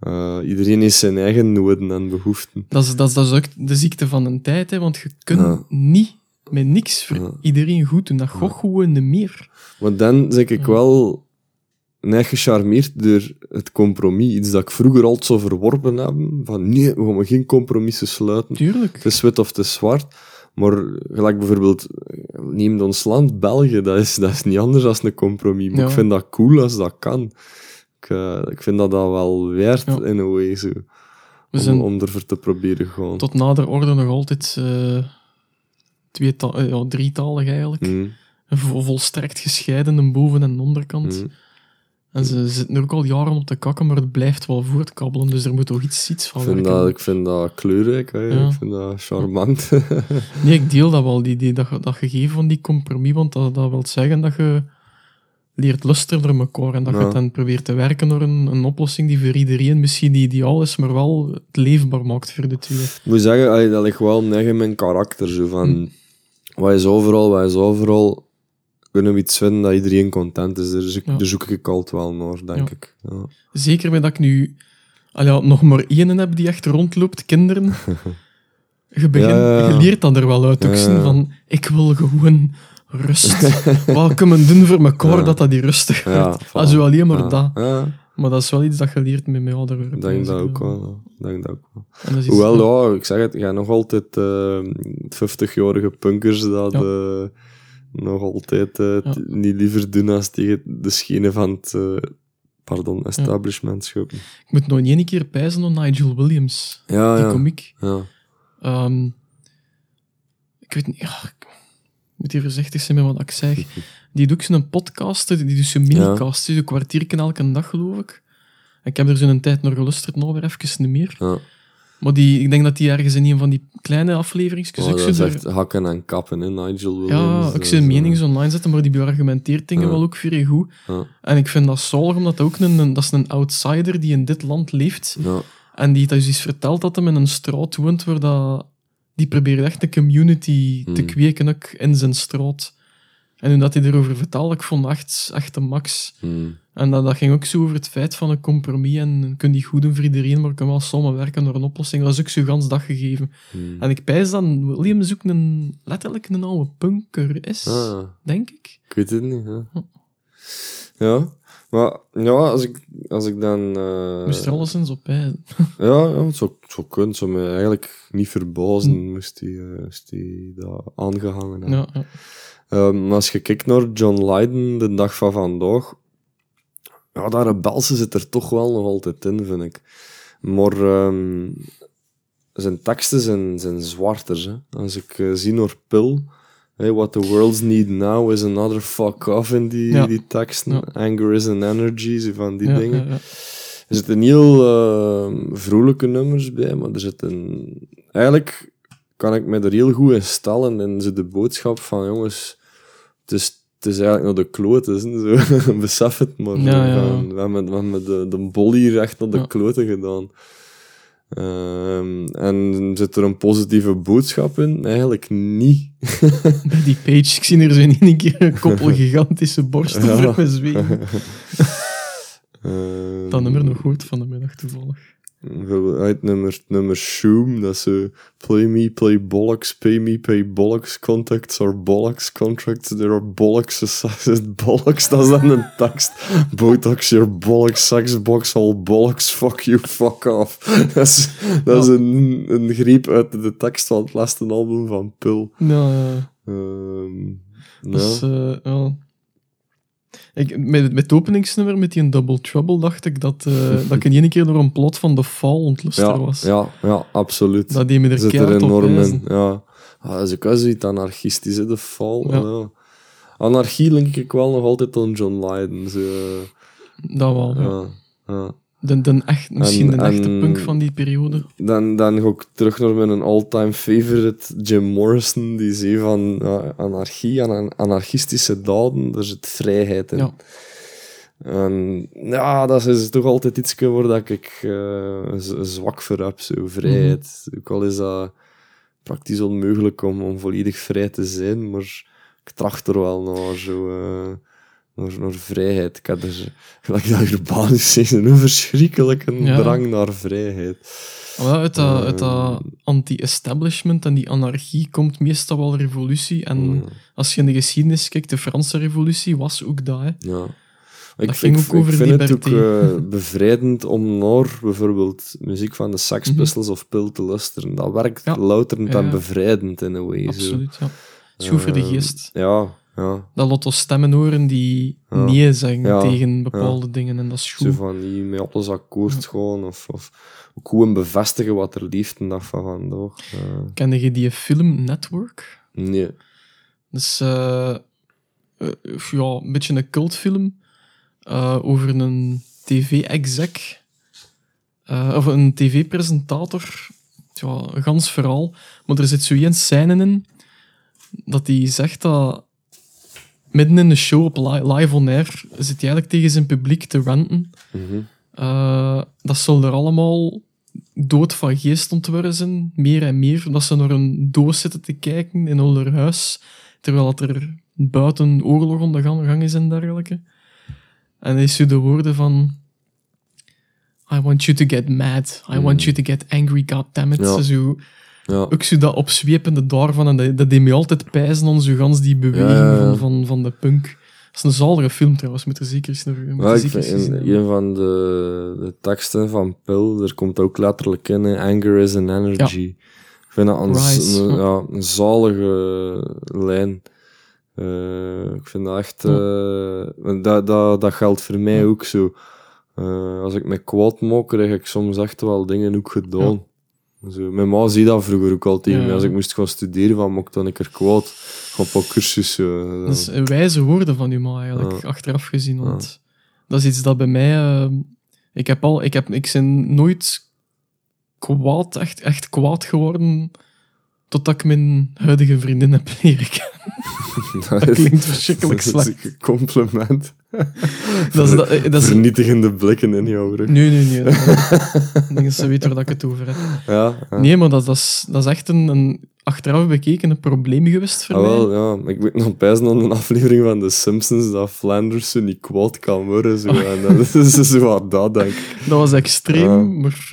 Eh, iedereen heeft zijn eigen noden en behoeften. Dat, is, dat, is, dat is ook de ziekte van een tijd, hè, want je kunt Ja. niet met niks voor Ja. iedereen goed doen. Dat gaat gewoon niet meer. Want dan zeg ik Ja. wel net gecharmeerd door het compromis. Iets dat ik vroeger altijd zo verworpen heb. Van nee, we gaan geen compromissen sluiten. Tuurlijk. Het is wit of het is zwart. Maar gelijk bijvoorbeeld, neem ons land, België, dat is, dat is niet anders dan een compromis. Maar Ja. ik vind dat cool als dat kan. Ik, eh, ik vind dat dat wel waard Ja. in een way, zo. Om, zijn om ervoor te proberen gaan. tot nader orde nog altijd eh, ja, drietalig eigenlijk. Mm, Vo- volstrekt gescheiden, een boven- en onderkant. mm. En ze zitten er ook al jaren op te kakken, maar het blijft wel voortkabbelen. Dus er moet toch iets, iets van Ik vind, werken. dat, ik vind dat kleurrijk. Ja. ik vind dat charmant. Nee, ik deel dat wel, die idee, dat, dat gegeven van die compromis, want dat, dat wil zeggen dat je leert luisteren naar elkaar en dat je dan probeert te werken naar een, een oplossing die voor iedereen misschien niet ideaal is, maar wel het leefbaar maakt voor de twee. Ik moet zeggen, allee, dat ligt wel net in mijn karakter. Zo van, Hm. wat is overal, wat is overal. Kunnen we iets vinden dat iedereen content is. Daar zoek, Ja. daar zoek ik altijd wel naar, denk Ja. ik. Ja. Zeker met dat ik nu al ja, nog maar één heb die echt rondloopt, kinderen. Je, begint, je leert dat er wel uit van ik wil gewoon rust. Wat kunnen we doen voor elkaar Ja. dat dat die rustig Ja, wordt? voilà. Also alleen maar ja. dat. Ja, Maar dat is wel iets dat je leert met mij ouder worden. ik denk dat ook wel. Denk dat ook wel. Hoewel, ja, ik zeg het, je hebt nog altijd eh 50-jarige punkers dat Ja. eh, nog altijd eh, Ja. niet liever doen als tegen de schenen van het pardon, establishment schoppen. Ik moet nog één keer pijzen op Nigel Williams, Ja, die ja. komiek. ja. Ehm, ik weet niet, ja, moet hier voorzichtig zijn met wat ik zeg. Die doet ook zo'n podcast, die doet zo'n minicast, zo'n kwartiertje elke dag, geloof ik. Ik heb er zo'n tijd naar geluisterd, nou weer even niet meer. ja. Maar die, ik denk dat die ergens in een van die kleine afleveringsjes Oh, dat er- hakken en kappen, hè, Nigel Williams. ja, Dat zijn is, menings online zetten, maar die beargumenteert dingen Ja. wel ook vrij goed. eh, Ja, En ik vind dat zalig, omdat dat ook een, een- dat is een outsider die in dit land leeft. ja, En die dus iets vertelt dat hem in een straat woont waar dat... Die probeert echt een community te Hmm. kweken ook in zijn straat. En hoe dat hij erover vertelde, ik vond echt, echt de max. hmm, En dat, dat ging ook zo over het feit van een compromis en je kunt die goed doen voor iedereen, maar kan wel samenwerken naar een oplossing. Dat is ook zo gans dag gegeven. hmm. En ik pijs dat Williams ook een, letterlijk een oude punker is, Ah, denk ik. ik weet het niet. Ja maar ja, als ik, als ik dan. eh, Moest er alleszins op pijzen. Ja, ja het zou kunnen. Zou me eigenlijk niet verbazen Hm. moest hij hij dat aangehangen hebben. Ja, ja. Ehm, maar als je kijkt naar John Lydon, de dag van vandaag, ja, dat rebelse zit er toch wel nog altijd in, vind ik. Maar ehm, zijn teksten zijn, zijn zwarter. Hè. Als ik eh, zie naar Pill, hey, what the world's need now is another fuck off in die, Ja. die teksten. Ja. Anger is an energy, zo van die Ja, dingen. Er zitten heel eh, vrolijke nummers bij, maar er zitten... Eigenlijk kan ik me er heel goed in stellen en ze de boodschap van, jongens, het is, het is eigenlijk naar de kloten, zo. besef het maar. We hebben, we hebben de, de bol hier echt naar de kloten gedaan. Ehm, en zit er een positieve boodschap in? Eigenlijk niet. Bij die page, ik zie er zo in één keer een koppel gigantische borsten Ja. voor me zweten. Ehm, Dat nummer nog goed van de middag toevallig. Uit nummer, nummer Shoom, dat zo play me, play bollocks, pay me, pay bollocks, contacts are bollocks, contracts, there are bollocks, bollocks, dat is dan een tekst. Botox, your bollocks, sexbox, all bollocks, fuck you, fuck off. Dat is, dat is een, een greep uit de tekst van het laatste album van Pil. Ja, ja. Ehm Dat is, eh. Ik, met, met het openingsnummer, met die Double Trouble, dacht ik dat, eh, dat ik in één keer door een plot van The Fall ontluster ja, was. ja, ja, absoluut. Dat die me er zit er enorm in. Ja. Ah, dat is ook wel zoiets anarchistisch, hè, de val. Ja. Ja. Anarchie link ik wel nog altijd aan John Lydon. Zo, Dat wel, ja. De, de echt, misschien En- de echte en- punk van die periode. Dan, dan ga ik terug naar mijn all-time favorite, Jim Morrison, die zei van ja, anarchie, ana- anarchistische daden, daar zit vrijheid in. Ja. En ja, dat is toch altijd iets waar dat ik eh, zwak voor heb, zo, vrijheid. Mhm. Ook al is dat praktisch onmogelijk om, om volledig vrij te zijn, maar ik tracht er wel naar, zo, eh, naar, naar vrijheid. Ik heb er, gelijk dat urbanisch is, een verschrikkelijke Ja. drang naar vrijheid. Maar uit dat, uit Ehm. dat anti-establishment en die anarchie komt meestal wel revolutie. En Mm. als je in de geschiedenis kijkt, de Franse revolutie was ook dat. Hè. Ja. Ik, ging ik, ook over ik vind het ook eh, bevrijdend om naar bijvoorbeeld muziek van de Sex Mhm. Pistols of Pil te luisteren. Dat werkt Ja. louterend Ja, en bevrijdend in een way. zo. Absoluut, ja. Het is goed voor de Eh, geest. Ja, ja. Dat lotto stemmen horen die Ja. nee zeggen Ja. tegen bepaalde dingen. En dat is Zo goed. van die met alles akkoord gaan of, of ook gewoon bevestigen wat er leeft en dat van vandaag. Kende je die film Network? nee. Dus eh, ja, een beetje een cultfilm eh, over een tv-exec of een tv-presentator. Ja, een gans verhaal. Maar er zit zo één scène in dat hij zegt dat midden in de show op li- live on air zit hij eigenlijk tegen zijn publiek te ranten. Mhm. Eh, dat zal er allemaal dood van geest ontworpen zijn, meer en meer, dat ze naar een doos zitten te kijken in hun huis, terwijl dat er buiten oorlog aan de gang is en dergelijke. En hij is de woorden van I want you to get mad. I want you to get angry, goddammit. Ja. Zo, Ja. ook zo dat opzwepende daarvan, en dat, dat deed me altijd pijzen zo gans die beweging Ja. Van, van, van de punk. Dat is een zalige film trouwens, moet zeker eens naar moet Ja, ik vind in een van de, de teksten van Pil, er komt ook letterlijk in, anger is an energy. Ik vind dat een, Rise, een- ja. een zalige lijn. Eh, ik vind dat echt... eh, dat, dat, dat geldt voor mij ook zo. Eh, als ik me kwaad maak, krijg ik soms echt wel dingen ook gedaan. Zo, mijn ma zei dat vroeger ook al tegen Ja. mij. Als ik moest gaan studeren, van mocht dan ik er kwaad. Gewoon een paar cursussen. Dat is een wijze woorden van uw ma eigenlijk, Ja. achteraf gezien. Want dat is iets dat bij mij... eh, ik heb al... Ik, heb, ik ben nooit kwaad, echt, echt kwaad geworden, totdat ik mijn huidige vriendin heb leren kennen. dat, klinkt verschrikkelijk dat is slecht. een compliment. Dat is, dat, dat is, nee, Vernietigende blikken in jouw rug. nee, nee. dat- Ik denk dat ze weet waar dat ik het over heb. Ja, ja. Nee, maar dat, dat, is, dat is echt een, een achteraf bekeken een probleem geweest voor Ah, mij. wel, ja. Ik moet nog bijzen aan een aflevering van The Simpsons dat Flanders zo niet kwaad kan worden. Zo. Oh. En dat is zo wat dat, denk ik. Dat was extreem, Ja. maar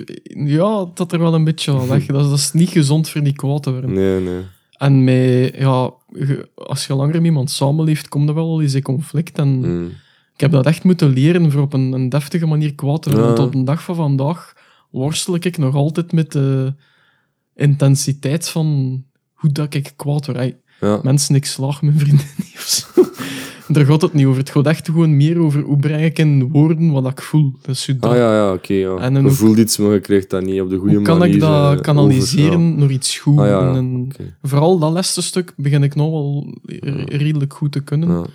ja, had er wel een beetje aan weg. Dat is, dat is niet gezond voor die kwaad te worden. Nee, nee. En met, ja, als je langer met iemand samenleeft, komt er wel eens in conflict. En Mm. ik heb dat echt moeten leren voor op een, een deftige manier kwaad te worden. Ja. Want op de dag van vandaag worstel ik nog altijd met de intensiteit van hoe dat ik kwaad word. Ja. Mensen, ik slaag mijn vrienden niet of zo. Daar gaat het niet over. Het gaat echt gewoon meer over hoe breng ik in woorden wat ik voel. Zo dat. Ah ja, ja, oké. ja. En je voelt iets, maar je krijgt dat niet op de goede Hoe kan manier. ik dat eh, kanaliseren over, naar iets goed? Ah, ja. En. Vooral dat laatste stuk begin ik nog wel re- redelijk goed te kunnen.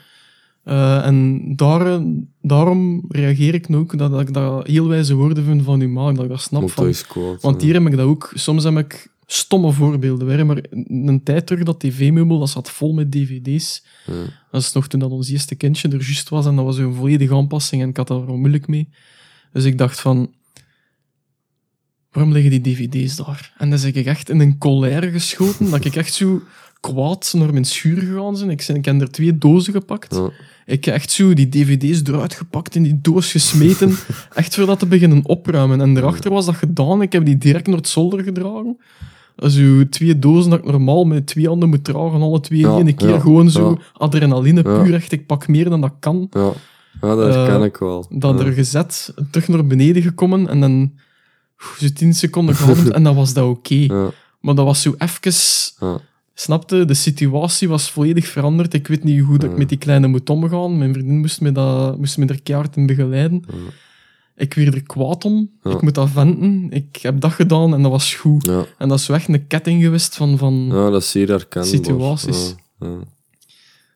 Eh, en daar, daarom reageer ik nu ook dat, dat ik dat heel wijze woorden vind van u ma, dat ik dat snap. Van, kwaad, want hier heb ik dat ook. Soms heb ik stomme voorbeelden. weer, maar een tijd terug, dat tv-meubel, dat zat vol met dvd's. Ja. Dat is nog toen dat ons eerste kindje er juist was en dat was een volledige aanpassing en ik had daar moeilijk mee. Dus ik dacht van, waarom liggen die dvd's daar? En dan ben ik echt in een colère geschoten, dat ik echt zo kwaad naar mijn schuur gegaan ben. Ik, ik heb er twee dozen gepakt. Ja. Ik heb echt zo die dvd's eruit gepakt, in die doos gesmeten, echt voor dat te beginnen opruimen. En daarachter was dat gedaan, ik heb die direct naar het zolder gedragen. Zo twee dozen dat ik normaal met twee handen moet dragen, alle twee Ja, in één keer ja, gewoon zo ja. adrenaline, puur echt, ik pak meer dan dat kan. Ja. ja, dat herken ik wel. Dat er gezet, terug naar beneden gekomen en dan zo tien seconden geademd en dan was dat oké. Maar dat was zo even... ja. Snapte, de situatie was volledig veranderd. Ik weet niet hoe dat ik met die kleine moet omgaan. Mijn vriendin moest me, dat, moest me er keihard in begeleiden. Ik werd er kwaad om. Ja. Ik moet dat venten. Ik heb dat gedaan en dat was goed. Ja. En dat is echt een ketting geweest van... van ja, dat is zeer herkenbaar. Situaties.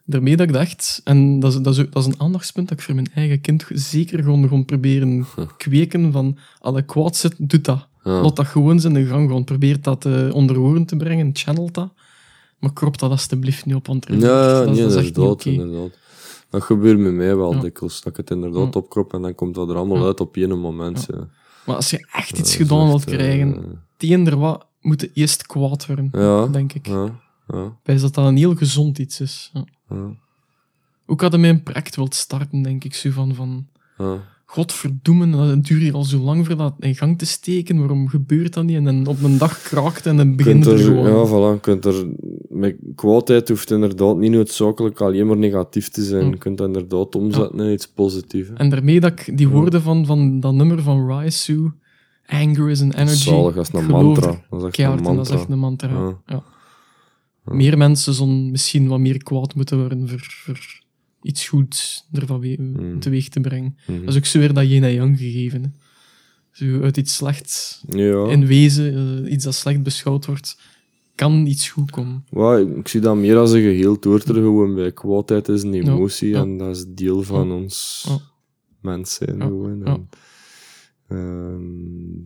Daarmee dat ik dacht, en dat is, dat, is, ook- dat is een aandachtspunt dat ik voor mijn eigen kind zeker gewoon gewoon proberen kweken van, alle kwaad zit, doet dat. Laat dat gewoon zijn de gang, gewoon probeer dat eh, onder oren te brengen, channel dat. Maar krop dat alsjeblieft niet op, want Ja, dat, nee, dat is echt niet oké. Dat gebeurt met mij wel dikwijls. Dat ik het inderdaad opkrop en dan komt dat er allemaal uit op één moment. Ja. Maar als je echt iets gedaan wilt eh, krijgen, eender wat, moet je eerst kwaad worden, denk ik. Ja, ja, Wijs dat dat een heel gezond iets is. Ja. ja, Ook hadden mij een project wilt starten, denk ik, zo van, van ja. Godverdoemen, het duurt hier al zo lang voor dat in gang te steken, waarom gebeurt dat niet? En dan op een dag kraakt en dan begint kunt er er, gewoon. ja, voilà, kunt er, met kwaadheid hoeft inderdaad niet noodzakelijk alleen maar negatief te zijn. Hm. Je kunt dat inderdaad omzetten in iets positiefs. En daarmee dat ik die woorden van, van dat nummer van Sue, anger is an energy, Zalig, dat is een mantra. Dat is echt een in, dat is mantra. echt een mantra. Ja. Ja. Meer mensen zullen misschien wat meer kwaad moeten worden voor, voor iets goeds ervan Mm. teweeg te brengen. Mhm. Dat is ook zo weer dat yin en yang gegeven. hè. Zo uit iets slechts Ja. in wezen, eh, iets dat slecht beschouwd wordt, kan iets goed komen. Ja, ik, ik zie dat meer als een geheel hoort er gewoon bij. Kwaadheid is een emotie ja. en dat is deel van ons mens zijn. Gewoon. En, ehm,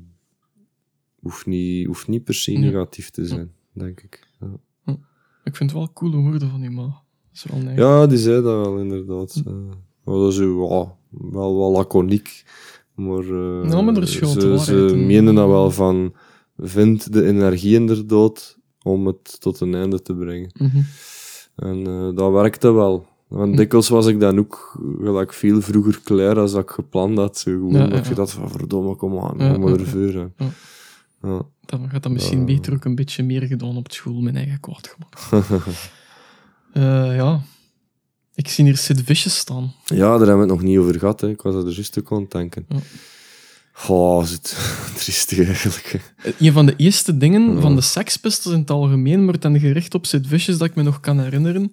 hoeft, niet, hoeft niet per se negatief te zijn, denk ik. Ja. Ik vind het wel coole woorden van maar dat is wel nice. ja, die zei dat wel inderdaad. Eh, maar dat is wel, wel laconiek. Maar, eh, maar er is ze, ze menen dat wel van, vind de energie inderdaad om het tot een einde te brengen. Mhm. En eh, dat werkte wel. Want dikwijls was ik dan ook gelijk veel vroeger klaar als dat ik gepland had. Zo gewoon, Ja, ja, dat je ja. dat van verdomme, kom aan, Ja, kom maar. Ja. Ja. Dan gaat dat misschien beter ook een beetje meer gedaan op school, mijn eigen kwaad gemaakt. Eh, ja. Ik zie hier Sid Vicious staan. ja, daar hebben we het nog niet over gehad. Hè. Ik was er dus juist ook aan het denken. Ja. Oh, is het triestig eigenlijk. Eh, Een van de eerste dingen Ja. van de Sex Pistols in het algemeen, maar dan gericht op Sid Vicious, dat ik me nog kan herinneren,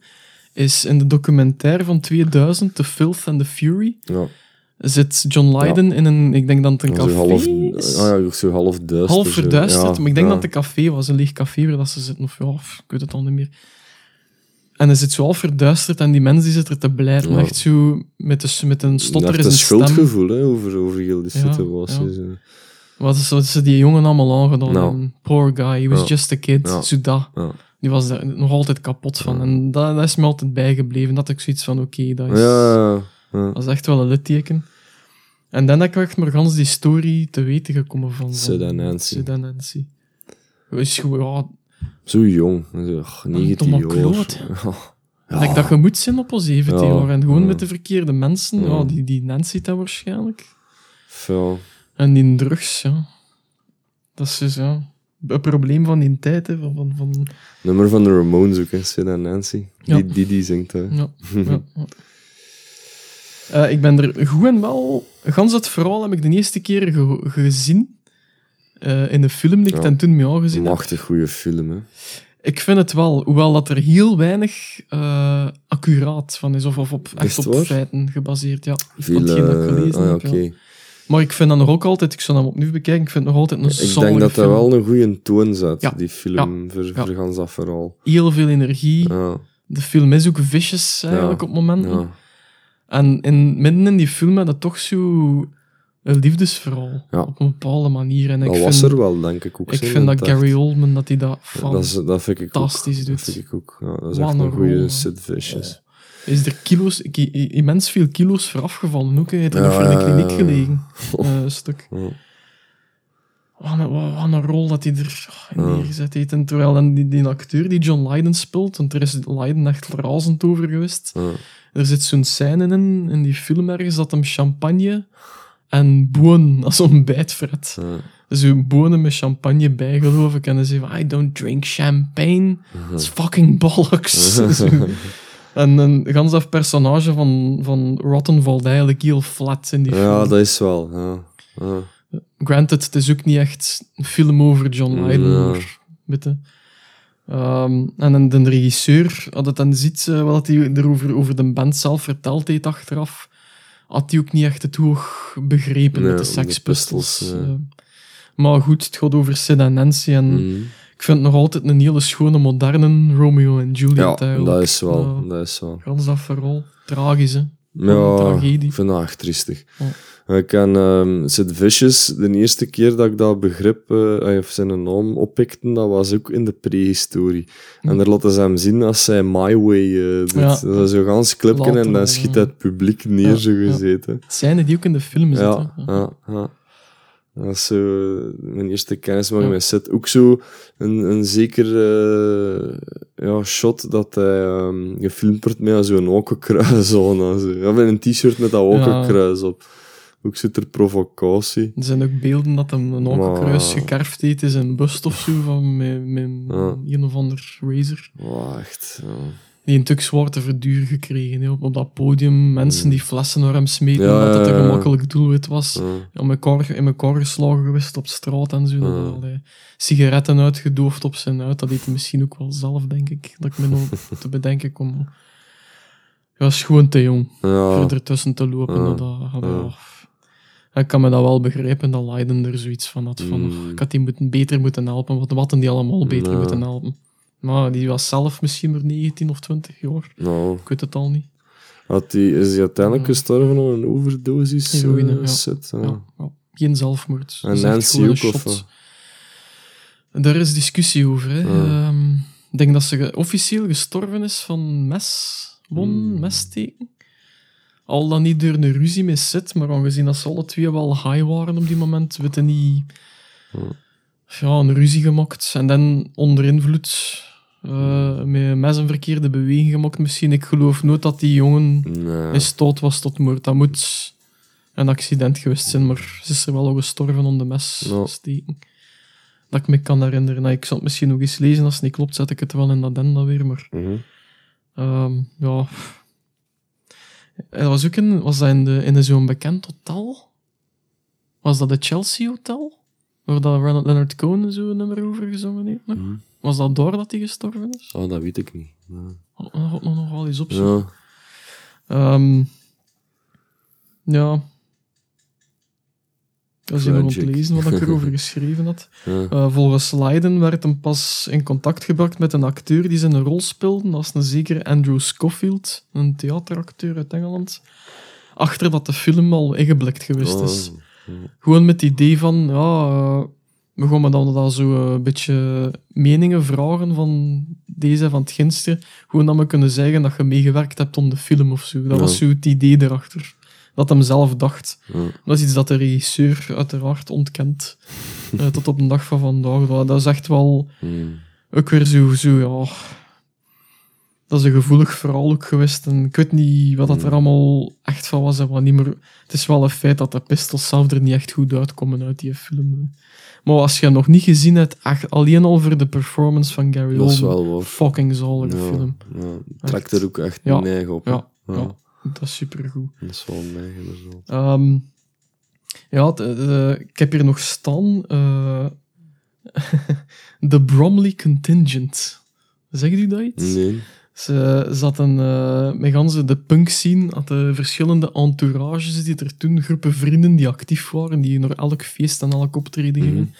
is in de documentaire van 2000, The Filth and the Fury, Ja, zit John Lydon in een, ik denk dat het een café half, is. ah, ja, zo half duister. half verduisterd, maar ik denk dat het een café was, een leeg café waar dat ze zitten, of ja, of, ik weet het al niet meer. En hij zit zo half verduisterd en die mens die zit er te blijven, Ja. echt zo met, de, met een stotter in zijn stem. schuldgevoel hè, over, over heel die Ja, situatie. Wat is, wat is die jongen allemaal aangedaan? Nou. Poor guy, he was just a kid, Ja. dat. Die was daar nog altijd kapot van. En dat, dat is me altijd bijgebleven. Dat ik zoiets van, oké, dat, is, dat is echt wel een litteken. En dan heb ik echt maar gans die story te weten gekomen van... en Nancy. En Nancy. Is gewoon, ja, Zo jong. Zo, ach, 19 domme jaar. kloot. Ja. like dat je moet zijn op al 17 Ja. jaar. En gewoon met de verkeerde mensen. Ja. Die, die Nancy dat waarschijnlijk. Ja. En die drugs, ja. Dat is dus, ja... Een probleem van die tijd, hè. Van, van, van, Nummer van de Ramones ook, hè, Sid en Nancy. Ja. Die, die, die zingt, hè. Ja. Eh, ik ben er goed en wel... Gans het verhaal heb ik de eerste keer ge- gezien. Eh, in de film die ik Ja. dan toen mee aangezien heb. Machtig goede film, hè. Ik vind het wel, hoewel dat er heel weinig eh, accuraat van is, of, of op, echt op waar? feiten gebaseerd. Ja, ik Veel, dat eh, gelezen ah, ja, ja. Maar ik vind dat nog ook altijd, ik zou hem opnieuw bekijken, ik vind het nog altijd een Ik denk dat dat film. wel een goede toon zet, Ja. die film, voor, Ja. voor gans dat verhaal. Heel veel energie. Ja, De film is ook vicious eigenlijk Ja. op momenten. ja. En in, midden in die film had dat toch zo een liefdesverhaal. Ja. Op een bepaalde manier. En ik Dat vind, was er wel, denk ik ook. ik vind dat Gary Oldman, dat hij dat Dat, is, dat vind ik ook. fantastisch Dat doet. vind ik ook. Ja, dat is Wat echt een goede. Sid Vicious. Is er kilo's, ik- immens veel kilo's voor afgevallen ook. Hij heeft er nog in de kliniek gelegen. eh, een stuk. Wat een, wat, een rol dat hij er oh, in neergezet heeft. En terwijl dan die, die acteur die John Lydon speelt, want er is Lydon echt razend over geweest. Er zit zo'n scène in, in die film ergens, dat hem champagne en boon als ontbijt fret. Ja. Zo'n bonen met champagne bij, geloof ik. En dan zei hij, I don't drink champagne. It's fucking bollocks. En een gans dat personage van, van Rotten valt eigenlijk heel flat in die Ja, film. dat is wel. Ja. Ja. Granted, het is ook niet echt een film over John Lydon, Ja. Ehm, en dan de regisseur, had het dan ziet eh, wat hij erover over de band zelf verteld heeft achteraf, had hij ook niet echt het hoog begrepen Nee, met de ja. Eh, maar goed, het gaat over Sid en Nancy en Mhm. Ik vind het nog altijd een hele schone, moderne Romeo en Juliet. Ja, dat is wel. Dat is wel. Gans dat verhaal. Tragisch, hè. Ja, tragedie. ik vind dat echt triestig. Ja. Ik ken ehm Sid Vicious, de eerste keer dat ik dat begrip, eh, of zijn naam oppikte, dat was ook in de prehistorie. En daar laten ze hem zien als hij My Way eh doet. Ja. Dat is zo gans clipje en dan schiet het publiek neer, Ja, zo gezeten. Zijn die ook in de film zitten? ja, ja. Dat is zo mijn eerste kennismaking Ja. met Sid. Ook zo een, een zeker eh, ja, shot dat hij ehm, gefilmd wordt met zo'n aan. en zo. Ja, met een t-shirt met dat okenkruis op. Ook zo ter provocatie. Er zijn ook beelden dat hem een okenkruis Maar- gekerfd heeft in zijn bust of zo, van met, met Ja. een of ander razor. Ja. Die een tuk zwaar te verduur gekregen, hè, op, op dat podium. Mensen die flessen naar hem smeten, Ja, omdat het een gemakkelijk doelwit was. Ja. Om elkaar, in elkaar geslagen geweest op straat en zo. Dat allee, sigaretten uitgedoofd op zijn uit. Dat deed hij misschien ook wel zelf, denk ik. Dat ik me nog te bedenken kom. Ja, is gewoon te jong. Ja. voor ertussen te lopen. Dat, dat, Ja. Ik kan me dat wel begrijpen, dat Leiden er zoiets van had. Van, Mm. Ik had die moeten, beter moeten helpen. Wat hadden die allemaal beter moeten helpen? Maar die was zelf misschien maar 19 of 20 jaar. Nou, Ik weet het al niet. had die, is hij uiteindelijk gestorven aan een overdosis? Heroïne, eh, ja. Zit, ja. Ja. ja. Geen zelfmoord. En echt Nancy ook, wat? Daar is discussie over. Hè. Ehm, ik denk dat ze officieel gestorven is van meswon, Hmm. messteken. Al dan niet door een ruzie met Sid, maar aangezien dat ze alle twee wel high waren op die moment, weten niet... Ja. Ja, een ruzie gemaakt. En dan onder invloed eh, met mes een verkeerde beweging gemaakt misschien. Ik geloof nooit dat die jongen Nee. in stoot was tot moord. Dat moet een accident geweest zijn, maar ze is er wel al gestorven om de mes Ja. steken. Dat ik me kan herinneren. Nou, ik zal het misschien nog eens lezen. Als het niet klopt, zet ik het wel in dat denda weer. Maar Mhm. ehm, ja... Dat was ook was dat in, de, in zo'n bekend hotel? Was dat de Chelsea Hotel? Waar dat Ren- Leonard Cohen zo'n nummer over gezongen heeft? nog? Mhm. Was dat door dat hij gestorven is? Oh, dat weet ik niet. Ja. Dat nog nog wel eens opzoeken. Ja. Ehm, ja. Aan het Tragic. lezen wat ik erover geschreven had. Ja. Eh, volgens Leiden werd hem pas in contact gebracht met een acteur die zijn rol speelde. Dat is een zekere Andrew Scofield, een theateracteur uit Engeland. Achter dat de film al ingeblikt geweest is. Oh. Gewoon met het idee van, ja, eh, we gaan me dan, dan zo een beetje meningen vragen van deze van het ginster. Gewoon dat we kunnen zeggen dat je meegewerkt hebt om de film of zo. Dat Ja. was zo het idee erachter. Dat hem zelf dacht. Dat is iets dat de regisseur uiteraard ontkent. eh, tot op de dag van vandaag. Dat, dat is echt wel Mm. ook weer zo, zo, ja... Dat is een gevoelig verhaal ook geweest. En ik weet niet wat dat er allemaal echt van was en wat niet. Maar het is wel een feit dat de pistols zelf er niet echt goed uitkomen uit die film. Maar als je hem nog niet gezien hebt, echt alleen al voor de performance van Gary Dat is Oldman, fucking zalige Ja, film. ja. Trekt er ook echt Ja. neig op. Ja. dat is supergoed. Dat is wel neig, inderdaad. Ehm, ja, de- de- ik heb hier nog staan. eh The Bromley Contingent. Zegt u dat iets? Nee. Ze zaten uh, met ganse de punk scene, had de verschillende entourages die er toen, groepen vrienden die actief waren, die naar elk feest en elk optreden gingen. Mhm.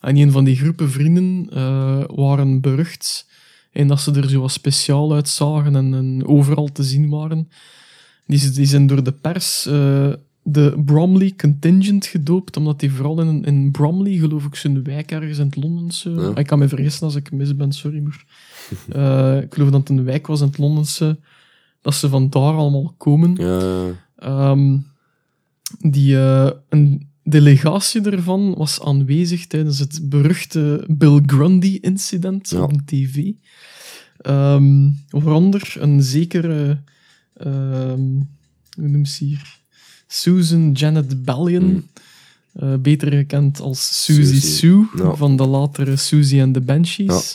En een van die groepen vrienden eh, waren berucht en dat ze er zo wat speciaal uitzagen en, en overal te zien waren. Die, die zijn door de pers eh, de Bromley Contingent gedoopt, omdat die vooral in, in Bromley, geloof ik, zo'n wijk ergens in het Londense... Ja. Ik kan me vergissen als ik mis ben, sorry, maar... eh, ik geloof dat het een wijk was in het Londense, dat ze van daar allemaal komen. Ja. Ehm, die, eh, een delegatie ervan was aanwezig tijdens het beruchte Bill Grundy-incident Ja. op tv. Ehm waaronder een zekere, hoe noemt ze hier? Susan Janet Ballion, Mm. eh, beter gekend als Susie Sue, ja. van de latere Susie and the Banshees.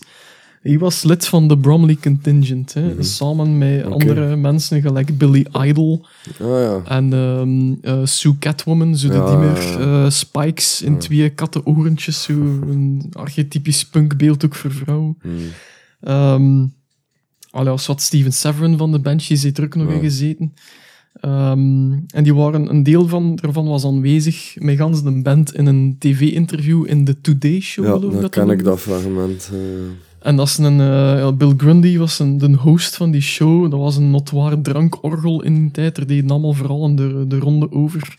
Hij was lid van de Bromley Contingent, hè, Mhm. samen met andere mensen gelijk Billy Idol, ja. en ehm, eh, Sue Catwoman, zo ja, ja. eh, Spikes in twee kattenoorentjes, zo een archetypisch punkbeeld ook voor vrouwen. Mm. Ehm allee, als wat Steven Severin van de Banshees heeft er ook nog Ja. in gezeten. Ehm, en die waren, een deel van, ervan was aanwezig met gans de band in een tv-interview in de Today Show. Ja, geloof dan dat ken ik dat fragment. eh. En dat is een, eh, Bill Grundy was een, de host van die show. Dat was een notoire drankorgel in die tijd. Er deden allemaal vooral de, de ronde over.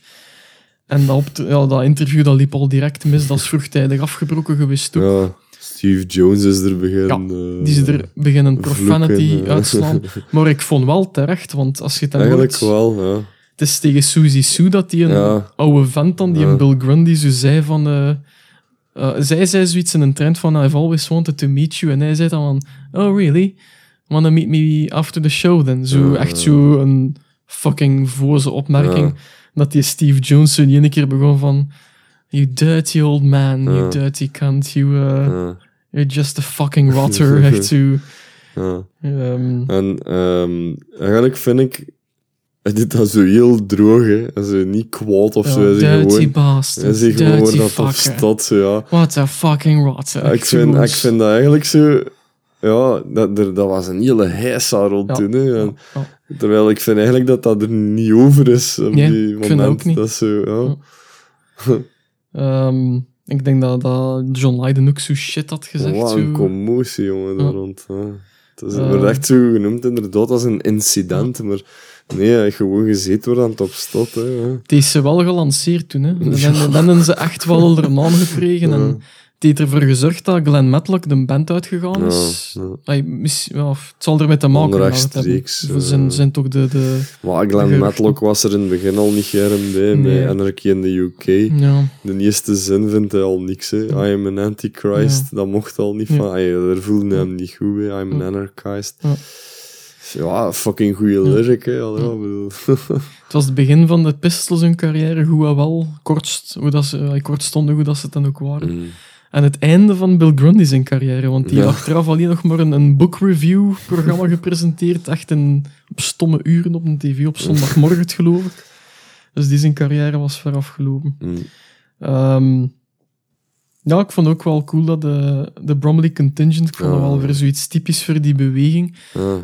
En dat, op de- ja, dat interview dat liep al direct mis. Dat is vroegtijdig afgebroken geweest ook. ja, Steve Jones is er beginnen. eh, Die ze er beginnen profanity vloeken, eh. uitslaan. Maar ik vond wel terecht, want als je het dan Eigenlijk hoort... wel, ja. Het is tegen Suzy Sue dat die een Ja. oude vent dan, die een Bill Grundy zo zei van... eh, zij zei zoiets in een trend van I've always wanted to meet you. En hij zei dan van, oh really? Wanna meet me after the show then? Zo, echt zo een fucking voze opmerking. Dat die Steve Jones zo die ene keer begon van... You dirty old man, you Ja. dirty cunt, you, uh, ja, you're just a fucking rotter. echt zo... ja. ehm, En ehm, eigenlijk vind ik... Hij doet dat zo heel droog, hè. Hij is niet kwaad of ja, zo. Is dirty gewoon... bastard, Hij zegt gewoon dat op fucker. staat, zo, ja. What a fucking rotter. Ja, ik, vind, ik vind dat eigenlijk zo... Ja, dat, er, dat was een hele heisa rond Ja. toen, hè. En, terwijl ik vind eigenlijk dat dat er niet over is op Nee, die ik moment. vind dat ook niet. Dat is zo, ja. Ehm, ik denk dat, dat John Lydon ook zo shit had gezegd. Wat een zo. commotie, jongen, daar Ja. rond. Ja. Het is, Eh. wordt echt zo genoemd, inderdaad, als een incident. Maar nee, gewoon gezeten wordt aan het op stot. Hè, ja. Het is ze wel gelanceerd toen. Hè. Dan, dan hebben ze echt wel er een naam gekregen. En het heeft ervoor gezorgd dat Glenn Matlock de band uitgegaan is. Ja, ja. Ay, mis- ja, of het zal ermee te maken hebben. We zijn, eh. zijn toch de... de Maar Glenn. Matlock was er in het begin al niet germ bij, Nee. bij Anarchy in the UK. ja, De eerste zin vindt hij al niks. Hè. I am an antichrist, dat mocht al niet van. Ay, daar voelde hij hem niet goed bij. I am an anarchist. Ja. Fucking goede lyric, hè. Bedoel. het was het begin van de Pistols hun carrière, en wel. Kort, hoe dat ze, ay, kort stonden, hoe dat ze het dan ook waren. Mm. En het einde van Bill Grundy zijn carrière, want die Ja. had achteraf alleen nog maar een, een book review programma gepresenteerd, echt in, op stomme uren op een tv op zondagmorgen, geloof ik. Dus die zijn carrière was ver afgelopen. Mm. Ehm, ja, ik vond ook wel cool dat de, de Bromley Contingent, ik vond dat wel weer zoiets typisch voor die beweging.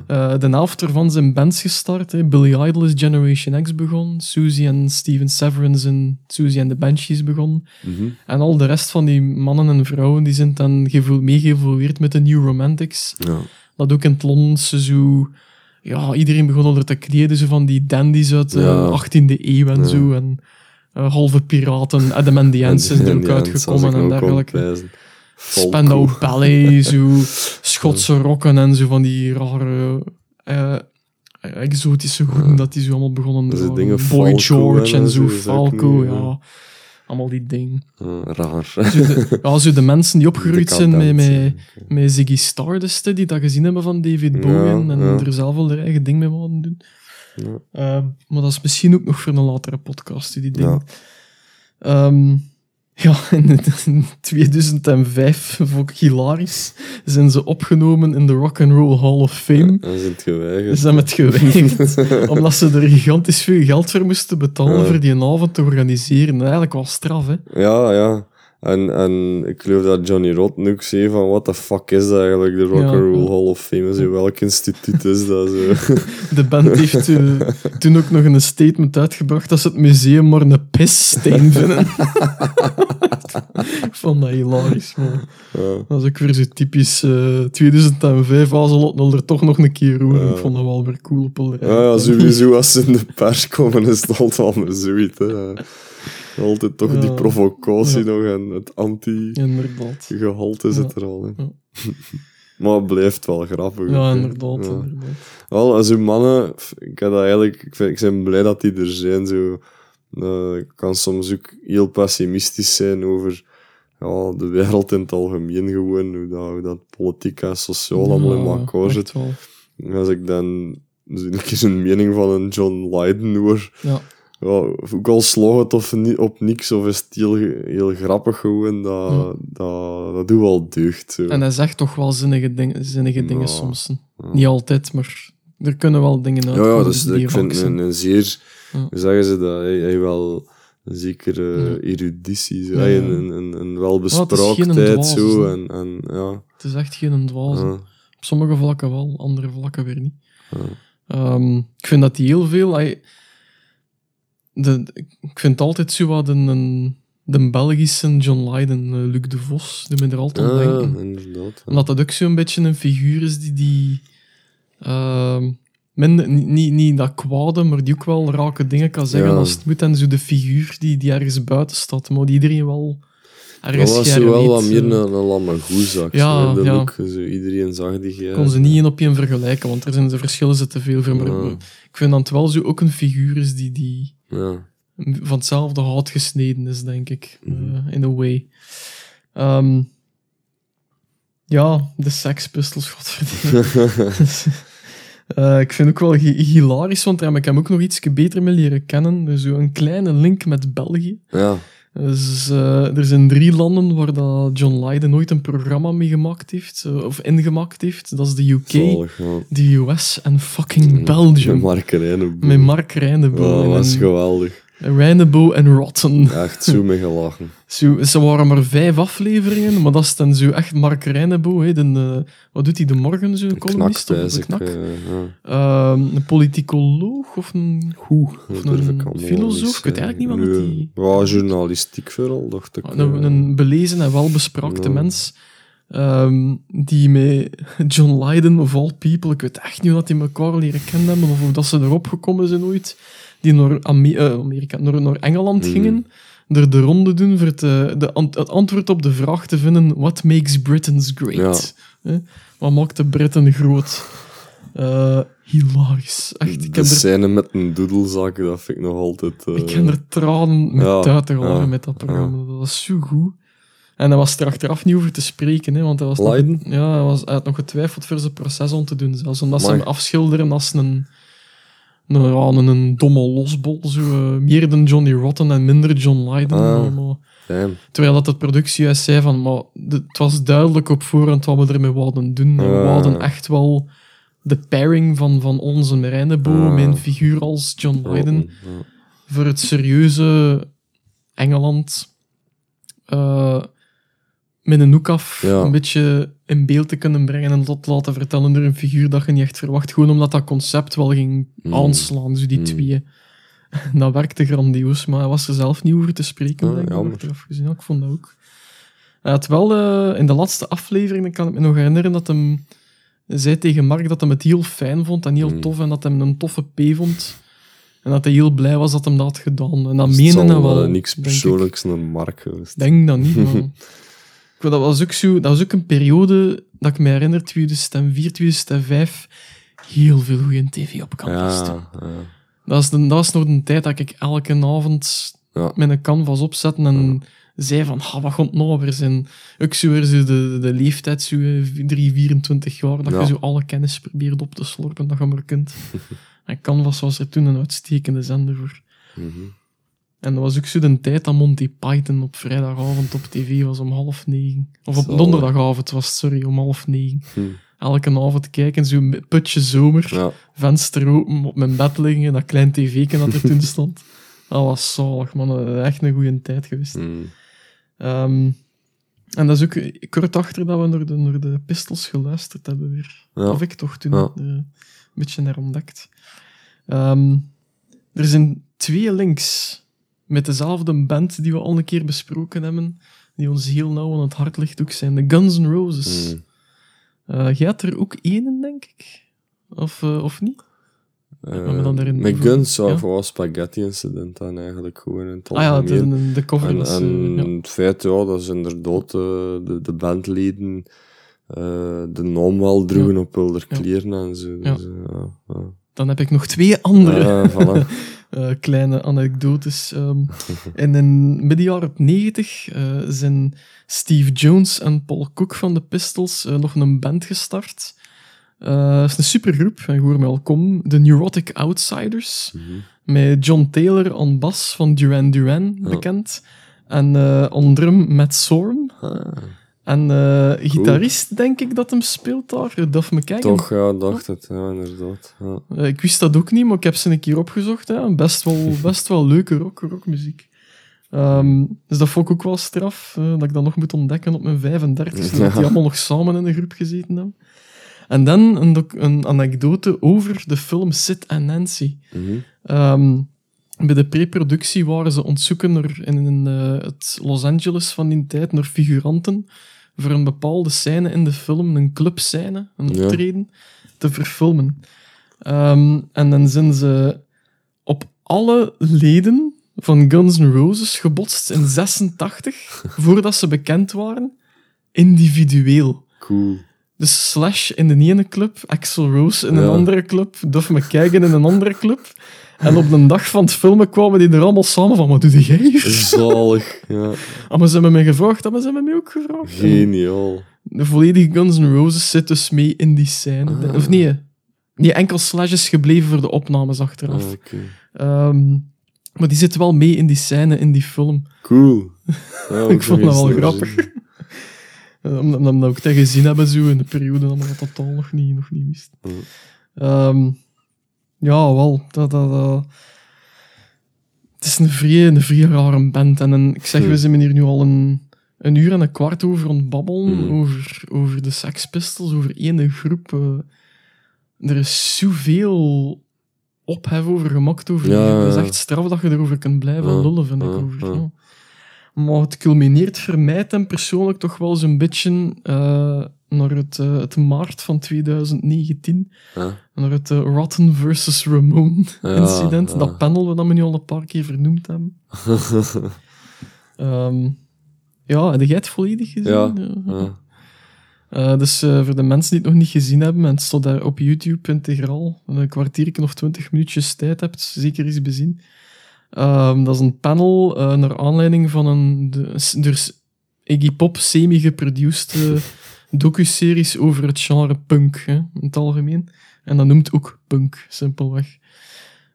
Eh, de helft ervan zijn bands gestart. Hè. Billy Idol is Generation X begonnen. Susie en Steven Severin zijn Susie and the Banshees begonnen. Mhm. En al de rest van die mannen en vrouwen die zijn dan gevo- meegeëvolueerd met de New Romantics. Ja. Dat ook in het Londense zo... Ja, iedereen begon onder te kleden, zo van die dandies uit de Ja. 18e eeuw en Ja. zo. En eh, halve piraten, Adam and the Ants is ook uitgekomen en dergelijke. Spandau Ballet, zo Schotse rokken en zo van die rare eh, exotische groepen Ja. dat die zo allemaal begonnen. Dingen houden. Boy Falco George en en zo, Falco, niet, ja. ja. Allemaal die dingen. Ja, raar. Zo de, ja, zo de mensen die opgegroeid zijn met, met, met Ziggy Stardust, die dat gezien hebben van David Bowie en er zelf wel hun eigen ding mee wilden doen. Ja. Ehm, maar dat is misschien ook nog voor een latere podcast, die dingen. Ja. Ehm, ja, in, in 2005, vond ik hilarisch, zijn ze opgenomen in de Rock and Roll Hall of Fame. Dan zijn het geweigerd. Ze hebben het geweigerd, omdat ze er gigantisch veel geld voor moesten betalen Ja. voor die avond te organiseren. En eigenlijk was straf, hè. Ja, ja. En, en ik geloof dat Johnny Rotten ook zei van, what the fuck is dat eigenlijk, de Rock and Roll. Hall of Fame? Zo, welk instituut is dat? Zo? De band heeft toen ook nog een statement uitgebracht dat ze het museum maar een pissteen vinden. ik vond dat hilarisch, man. Ja. Dat is ook weer zo typisch eh 2005. Ah, ze laten er toch nog een keer roeren. Ja. Ik vond dat wel weer cool op een Ja, ja, sowieso als ze in de pers komen is het altijd wel zoiets. Hè. Altijd toch die provocatie nog en het anti-gehalte zit er al. Ja. maar het blijft wel grappig. Ja, inderdaad. Ja. inderdaad. Wel, als uw mannen, ik heb dat eigenlijk, ik, vind, ik ben blij dat die er zijn. Zo. Eh, ik kan soms ook heel pessimistisch zijn over ja, de wereld in het algemeen gewoon, hoe dat, hoe dat politiek en sociaal allemaal in elkaar zit. Als ik dan zo een keer een mening van een John Lydon hoor, Ja. Ja, ook al slaagt het of ni- op niks, of is het heel, heel grappig gewoon, dat, dat, dat doet wel deugd. Zo. En hij zegt toch wel zinnige, dingen zinnige dingen soms. Ja. Niet altijd, maar er kunnen wel dingen uit. Ja, ja dus ik vind een zeer, Ja. hoe zeggen ze dat, hij, hij wel een zekere eruditie, zo, hij, een, een, welbespraaktheid, zo, en, en ja, Het is echt geen dwaas. Op sommige vlakken wel, andere vlakken weer niet. Ehm, ik vind dat hij heel veel... Hij, de, ik vind altijd zo wat een, een, de Belgische John Lydon, eh, Luc de Vos, die me er altijd aan Ja, denken. inderdaad. ja. Omdat dat ook zo'n beetje een figuur is die... die ehm, minder, niet, niet, niet dat kwade, maar die ook wel rake dingen kan zeggen Ja. als het moet. En zo de figuur die, die ergens buiten staat, maar die iedereen wel ergens Dat was wel wat meer eh. een, een lammergoezak. Ja, ja. zo, iedereen zag die Ik gij. kon ze niet één op één vergelijken, want er zijn de verschillen ze te veel voor. Maar Ja. ik vind dat het wel zo ook een figuur is die, die Ja. van hetzelfde hout gesneden is, denk ik. Mhm. eh, in a way. Ehm, ja, de Sex Pistols, godverdomme. Eh, ik vind ook wel hi- hilarisch, want heb ik hem ook nog iets beter mee leren kennen. Dus een kleine link met België. ja. Dus, eh, er zijn drie landen waar dat John Lydon nooit een programma mee gemaakt heeft, eh, of ingemaakt heeft. Dat is de UK, Zalig, ja. de US en fucking Belgium. Met Mark Rijnen. Met Mark Reinebo. Oh, dat was geweldig. Reinebo en Rotten. Echt zo mee gelachen. Zo, ze waren maar vijf afleveringen, maar dat is dan zo echt Mark. Hè, de, eh, wat doet hij de morgen, zo, Een columnist? knak, of de ik. knak? eh, ja. Ehm, een politicoloog of een, of een filosoof? Ik weet eigenlijk niet wat die... Ja, journalistiek vooral, dacht ik. Een, eh. een belezen en welbespraakte Ja. mens. ehm, die met John Lydon, of all people, ik weet echt niet hoe dat die elkaar leren kennen hebben, of hoe dat ze erop gekomen zijn ooit, die naar eh, Amerika, naar, naar Engeland Mhm. gingen, er de ronde doen voor het, eh, de, het antwoord op de vraag te vinden, what makes Britons great? Eh, wat maakt de Britten groot? Eh, hilarisch. Echt, ik de heb, er, scène met een doedelzak, dat vind ik nog altijd... ik heb er tranen met ja, uit te halen ja, met dat programma. Dat was zo goed. En hij was er achteraf niet over te spreken, hè, want hij was nog, ja, hij, was, hij had nog getwijfeld voor zijn proces om te doen. Zelfs omdat ze hem afschilderen als een, een, ja, een, een domme losbol. Zo, eh, meer dan Johnny Rotten en minder John Lydon. Ah. maar- damn. terwijl dat het productiehuis zei van, maar het was duidelijk op voorhand wat we ermee wilden doen. En we Ah. wilden echt wel de pairing van, van onze Marijnebo Ah. met een figuur als John Lydon Ja. voor het serieuze Engeland eh, met een hoek af Ja. een beetje in beeld te kunnen brengen en dat te laten vertellen door een figuur dat je niet echt verwacht. Gewoon omdat dat concept wel ging Mm. aanslaan, zo die Mm. tweeën. Dat werkte grandioos, maar hij was er zelf niet over te spreken, Ah, denk ik, gezien. Ja, ik vond dat ook. Hij had wel eh, in de laatste aflevering, kan ik me nog herinneren, dat hem zei tegen Mark dat hij het heel fijn vond en heel Mm. tof en dat hij hem een toffe P vond. En dat hij heel blij was dat hem dat had gedaan. En dat Het meende hij wel. niks persoonlijks naar Mark geweest. Denk dat niet, man. Dat, was ook zo, dat was ook een periode dat ik me herinner, 2004, 2005, heel veel goede tv op campus. toen. Ja, ja. Dat, is de, dat was nog de tijd dat ik elke avond Ja. met een canvas opzetten en zei van, ah, wat gaat het nou weer zijn? Ook zo weer zo de, de, leeftijd, zo eh, 3, 24 jaar, dat je zo alle kennis probeert op te slorpen dat je maar kunt. en canvas was er toen een uitstekende zender voor. Mhm. En dat was ook zo de tijd dat Monty Python op vrijdagavond op tv was om half negen. Of op donderdagavond was het, sorry, om half negen. Hm. Elke avond kijken, zo met putje zomer, Ja. venster open, op mijn bed liggen, dat klein tv'tje dat er toen stond. Dat was zalig, man. Echt een goede tijd geweest. Hm. Ehm, en dat is ook kort achter dat we naar de, naar de Pistols geluisterd hebben weer. Ja. Of ik toch toen Ja. eh, een beetje herontdekt. Ehm, er zijn twee links met dezelfde band die we al een keer besproken hebben, die ons heel nauw aan het hart ligt ook, zijn de Guns N' Roses. Hm. Eh, jij had er ook één denk ik? Of, eh, of niet? Eh, erin met? Guns zou Ja. voor was Spaghetti Incident dan eigenlijk gewoon in het Ah ja, de, de cover En, was... eh, en ja. het feit, ja, dat ze inderdaad eh, de, de bandleden eh, de naam wel droegen op Ja. kleren en zo. Dus, eh. Dan heb ik nog twee andere voilà. eh, kleine anekdotes. Ehm, en in midden jaren 90 eh, zijn Steve Jones en Paul Cook van de Pistols eh, nog een band gestart. Het is een supergroep, en hoor me al kom. De Neurotic Outsiders. Mhm. Met John Taylor aan bas van Duran Duran Ja. bekend. En eh on drum Matt Sorum. Ah, En eh, gitarist, denk ik, dat hem speelt daar. Duff McKagan. toch, ja, dacht het. Ja, inderdaad. Ja. Eh, ik wist dat ook niet, maar ik heb ze een keer opgezocht. Hè. Best, wel, best wel leuke rock, rockmuziek. Ehm, dus dat vond ik ook wel straf, eh, dat ik dat nog moet ontdekken op mijn 35 zodat Ja. die allemaal nog samen in een groep gezeten hebben. En dan een, een anekdote over de film Sid en Nancy. Mhm. Ehm, bij de pre-productie waren ze ontzoeken naar, in, in het Los Angeles van die tijd naar figuranten voor een bepaalde scène in de film, een clubscène, een Ja. optreden, te verfilmen. Ehm, en dan zijn ze op alle leden van Guns N' Roses gebotst in 86, voordat ze bekend waren, individueel. Cool. Dus Slash in de ene club, Axel Rose in een Ja. andere club, Duff McKagan in een andere club. En op de dag van het filmen kwamen die er allemaal samen van, wat doe jij hier? Zalig. Ja. Ah, maar ze hebben mij gevraagd, ah, maar ze hebben mij ook gevraagd. En Geniaal. De volledige Guns N' Roses zit dus mee in die scène. Ah. Of nee, nee, enkel Slash is gebleven voor de opnames achteraf. Ah, oké. Ehm, maar die zit wel mee in die scène, in die film. Cool. Ja, Ik vond dat wel grappig. zien. Eh, Omdat we dat ook te gezien hebben, zo in de periode dat we dat totaal nog niet, nog niet wisten. Ehm, ja, wel. Dat, dat, dat- Het is een vrij, een vrij rare band. En een, ik zeg, we zijn hier nu al een, een uur en een kwart over ontbabbelen. Hm. Over, over de Sex Pistols, over één groep. eh. er is zoveel ophef over gemaakt. Over Ja, Het is echt straf dat je erover kunt blijven lullen, vind ik. Over. Maar het culmineert voor mij ten persoonlijk toch wel zo'n beetje eh, naar het, eh, het maart van 2019. Ja. Naar het eh, Rotten versus Ramon Ja, incident. ja. Dat panel dat we nu al een paar keer vernoemd hebben. Ehm, ja, heb jij het volledig gezien? Ja. Eh, dus voor de mensen die het nog niet gezien hebben, en het staat daar op YouTube integraal, een kwartiertje of twintig minuutjes tijd hebt, zeker eens bezien. Ehm, dat is een panel naar aanleiding van een de, Iggy Pop semi-geproduced docuseries over het genre punk, hè, in het algemeen. En dat noemt ook punk, simpelweg.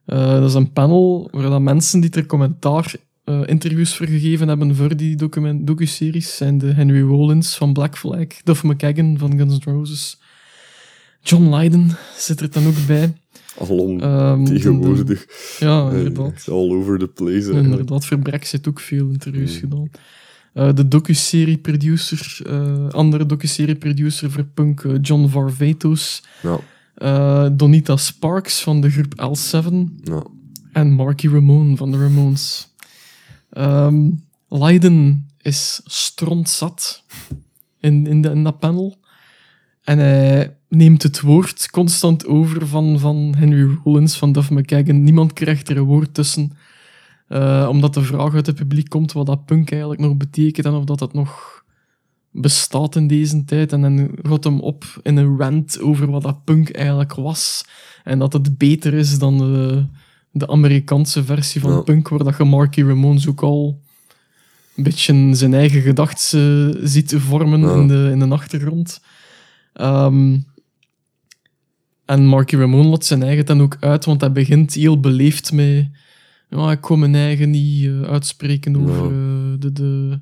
Eh, dat is een panel waar dat mensen die er commentaar eh, interviews voor gegeven hebben voor die document, docuseries zijn de Henry Rollins van Black Flag, Duff McKagan van Guns N' Roses, John Lydon zit er dan ook bij. Alom Ehm, tegenwoordig. de- ja, Eh, inderdaad. All over the place. Inderdaad, voor Brexit ook veel interviews Mm. gedaan. Eh, de docuserie-producer, eh, andere docuserie-producer voor punk, eh, John Varvatos. Ja, Donita Sparks van de groep L7. ja. En Marky Ramone van de Ramones. Ehm Leiden is strontzat in, in, de, in dat panel. En hij neemt het woord constant over van, van Henry Rollins, van Duff McKagan. Niemand krijgt er een woord tussen. Eh, omdat de vraag uit het publiek komt wat dat punk eigenlijk nog betekent en of dat het nog bestaat in deze tijd. En dan gaat hem op in een rant over wat dat punk eigenlijk was. En dat het beter is dan de, de Amerikaanse versie van Ja. punk, waar dat je Marky Ramones ook al een beetje zijn eigen gedachten ziet vormen Ja. in, de, in de achtergrond. Ehm, en Marky Ramone laat zijn eigen dan ook uit, want hij begint heel beleefd met... Ja, ik kon mijn eigen niet eh, uitspreken over eh, de, de,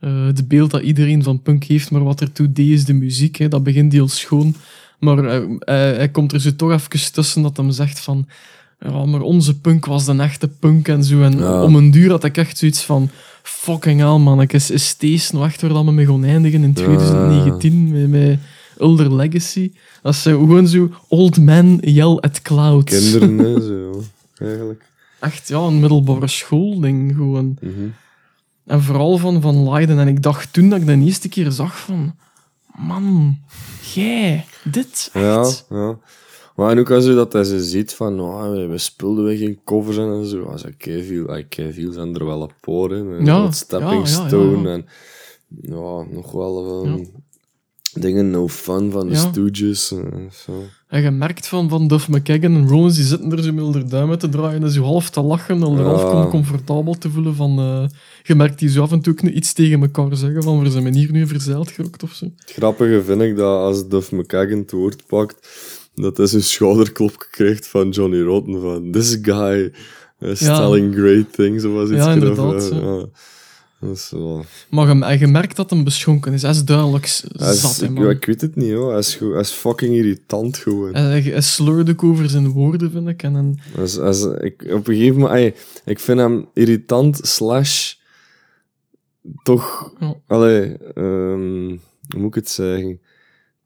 eh, het beeld dat iedereen van punk heeft, maar wat ertoe deed is de muziek. Hè. Dat begint heel schoon. Maar hij, komt er zo toch even tussen dat hem zegt van... Ja, maar onze punk was de echte punk en zo. En Ja. om een duur had ik echt zoiets van... Fucking hell, man. Ik is, is deze nog echt waar dat we mee gaan eindigen in 2019 met, met Elder Legacy? Dat is gewoon zo... Old man yell at clouds. Kinderen, hè, zo, eigenlijk. Echt, ja, een middelbare schoolding gewoon. Mhm. En vooral van, van Leiden. En ik dacht toen dat ik de eerste keer zag van... Man, jij, dit, Ja, echt. ja. Maar en ook als je dat hij ze ziet van, oh, we- we speelden we geen covers en zo. Als ik veel, ah, veel zijn er wel in. En Ja, Stepping ja, ja, ja, Stone ja. en ja, nog wel ehm, dingen No Fun van de Ja. Stooges. En zo. En je merkt van, van Duff McKagan en Rollins, die zitten er zo met de duim uit te draaien en zo half te lachen, en er Ja. half com- comfortabel te voelen van... eh, je merkt die zo af en toe ook iets tegen elkaar zeggen van, we zijn hier nu verzeild gerokt of zo. Het grappige vind ik dat als Duff McKagan het woord pakt, dat hij zijn schouderklopje krijgt van Johnny Rotten. Van, this guy is Ja. telling great things. Of was iets Ja, inderdaad, eh, ja. Dat is wel... Maar je, merkt dat hem beschonken is. Hij is duidelijk is- zat, hè, ik, man. ik weet het niet, hoor. Hij is, hij is fucking irritant gewoon. Hij, hij slurde ook over zijn woorden, vind ik. En, en Als, als, ik, op een gegeven moment, ik vind hem irritant, slash, toch, allee, ehm, hoe moet ik het zeggen?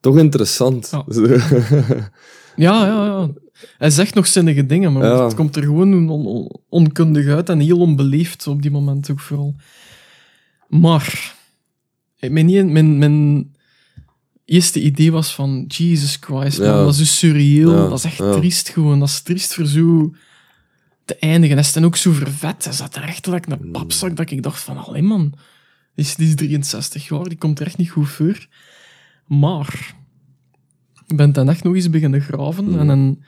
Toch interessant. Ja. Ja, ja, ja. Hij zegt nog zinnige dingen, maar Ja. het komt er gewoon on- on- onkundig uit en heel onbeleefd op die moment ook vooral. Maar, mijn, mijn, mijn eerste idee was van, Jesus Christ, man, Ja. dat is dus surreal, Ja, dat is echt triest gewoon, dat is triest voor zo te eindigen. Hij is dan ook zo vervet, hij zat er echt like Mm. een papzak, dat ik dacht van, alleen man, die is, die is 63 jaar, die komt er echt niet goed voor. Maar, ik ben dan echt nog eens beginnen graven. Mm. En dan,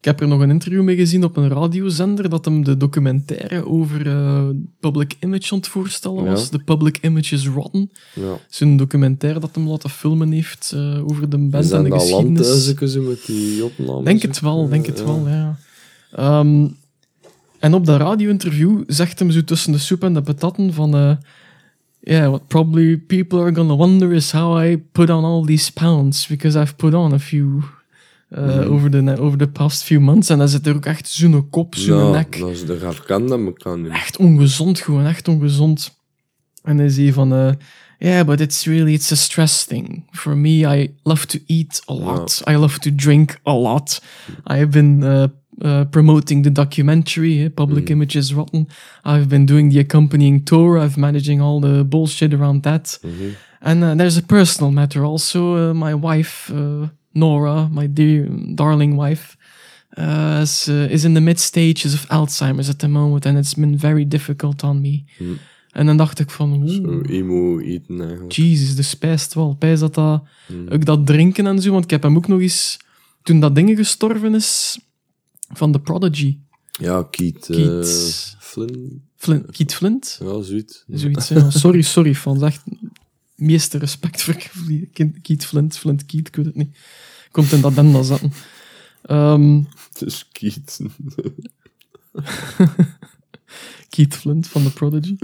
ik heb er nog een interview mee gezien op een radiozender dat hem de documentaire over eh, public image aan het voorstellen was. Ja. The Public Image is Rotten. Ja. Zo'n documentaire dat hem laten filmen heeft eh, over de band en Zijn de geschiedenis. zo met die opnames? Denk het wel, denk het Ja. wel, ja. Ehm, en op dat radio-interview zegt hem zo tussen de soep en de patatten van... eh yeah, what probably people are gonna wonder is how I put on all these pounds, because I've put on a few uh, Mhm. over, the, over the past few months. En dan zit er ook echt zo'n kop, zo'n Ja, nek. dat is de herkend dat me kan niet. Echt ongezond, gewoon echt ongezond. En hij zei van... eh yeah, but it's really, it's a stress thing. For me, I love to eat a lot. I love to drink a lot. I have been uh, uh, promoting the documentary, eh, Public Image is Rotten. I've been doing the accompanying tour. I've managing all the bullshit around that. Mhm. And uh, there's a personal matter also. Uh, my wife, uh, Nora, my dear, darling wife, uh, is, uh, is in the mid stages of Alzheimer's at the moment, and it's been very difficult on me. Hmm. En dan dacht ik van, Zo oeh, emo eten eigenlijk. Jesus, de spijst wel. Pijs dat dat, Hmm. ook dat drinken en zo, want ik heb hem ook nog eens, toen dat ding gestorven is, van The Prodigy, Ja, Keith, eh, Keith- Flynn. Flint, Keith Flint, Ja, zoiets. Zoiets, ja. Sorry, sorry, fans. Echt meeste respect voor Keith Flint. Flint Keith, ik weet het niet. Komt in dat benda zetten. Ehm Dus Keith. Keith Flint van The Prodigy.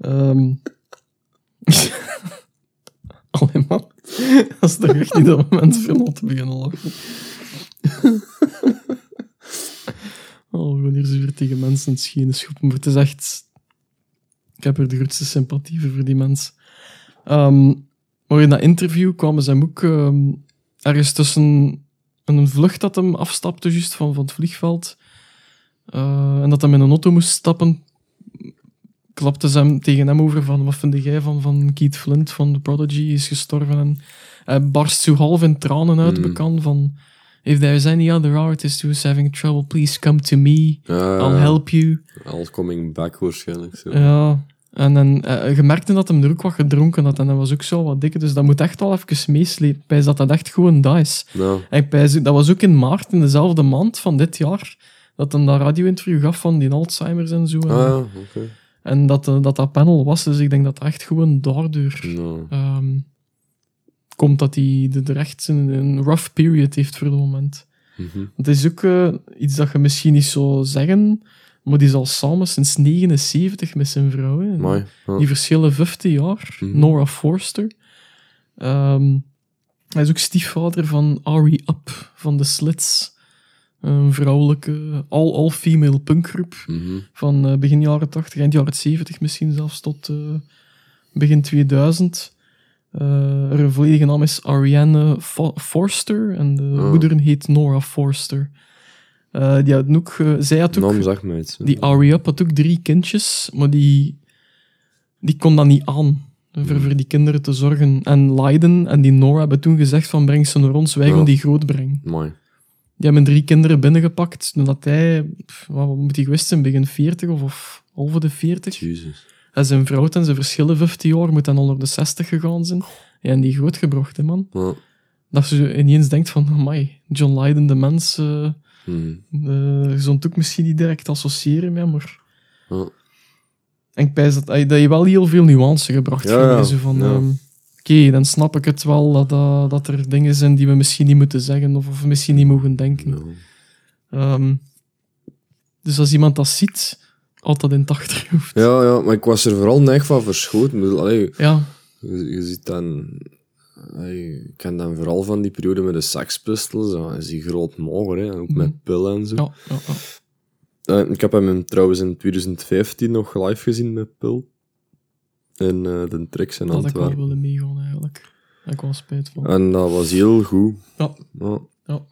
Ehm Allee, man. Dat is toch echt niet dat moment voor om te beginnen lachen. oh, gewoon hier weer tegen mensen schenen schoppen. Maar het is echt... Ik heb er de grootste sympathie voor, voor die mensen. Ehm, maar in dat interview kwamen ze hem ook ehm, ergens tussen een vlucht dat hem afstapte, juist van, van het vliegveld. eh, en dat hij in een auto moest stappen, klapte ze hem tegen hem over van wat vind jij van, van Keith Flint van The Prodigy is gestorven en hij barst zo half in tranen uit Mm. bekend van if there's any other artist who's having trouble, please come to me, I'll help you. All coming back waarschijnlijk. Zo. Ja, en dan, eh, je merkte dat hem er ook wat gedronken had en hij was ook zo wat dikker, dus dat moet echt al even meeslepen. Bij dat dat echt gewoon dat is. Ja. En pijs- dat was ook in maart, in dezelfde maand van dit jaar, dat hij dat radio-interview gaf van die Alzheimer's en zo. En, Ah, oké. en dat, eh, dat dat panel was, dus ik denk dat dat echt gewoon daardoor Nou, ehm, komt dat hij de- er echt een, een rough period heeft voor het moment. mhm. Het is ook eh, iets dat je misschien niet zou zeggen, maar die is al samen sinds 79 met zijn vrouw. hè. Amai, ja. Die verschillen 15 jaar. Mhm. Nora Forster. Ehm, hij is ook stiefvader van Ari Up van de Slits. Een vrouwelijke, all- all-female punkgroep Mhm. van eh, begin jaren 80, eind jaren 70 misschien zelfs tot eh, begin 2000. Eh haar volledige naam is Ariane Fo- Forster en de Oh. moeder heet Nora Forster. Eh, die had ook, eh, zij had ook iets. die Ari Up had ook drie kindjes, maar die, die kon dat niet aan. Voor, voor die kinderen te zorgen. En Leiden en die Nora hebben toen gezegd van breng ze naar ons, wij gaan Ja. die grootbrengen. Amai. Die hebben drie kinderen binnengepakt, nadat hij, pff, wat moet hij geweest zijn, begin 40 of, of halve de 40. Jesus. En zijn vrouw, en ze verschillen 15 jaar, moet dan naar de 60 gegaan zijn. Ja, en die grootgebracht, hè, man. Ja. Dat ze ineens denkt van, amai, John Leiden, de mens, eh Mhm. eh, je ook misschien niet direct associëren met, maar... Ja. En ik pijs dat, dat je wel heel veel nuance gebracht Ja, zo van, ja. ehm, Oké, dan snap ik het wel dat, dat, dat er dingen zijn die we misschien niet moeten zeggen of, of misschien niet mogen denken. Ehm, dus als iemand dat ziet, altijd in het achterhoofd. Ja, ja, maar ik was er vooral neig van verschoten. Allee, Ja, je, je ziet dan... ik ken dan vooral van die periode met de Sex Pistols. Dan is die groot moger, hè. Ook met pillen en zo. ja, ja, ja. Eh, ik heb hem trouwens in 2015 nog live gezien met Pil. In eh, de Trix in dat had ik wel Antwerpen. willen meegaan eigenlijk. Daar ik wel spijt van. En dat was heel goed. Ja, Ja. ja.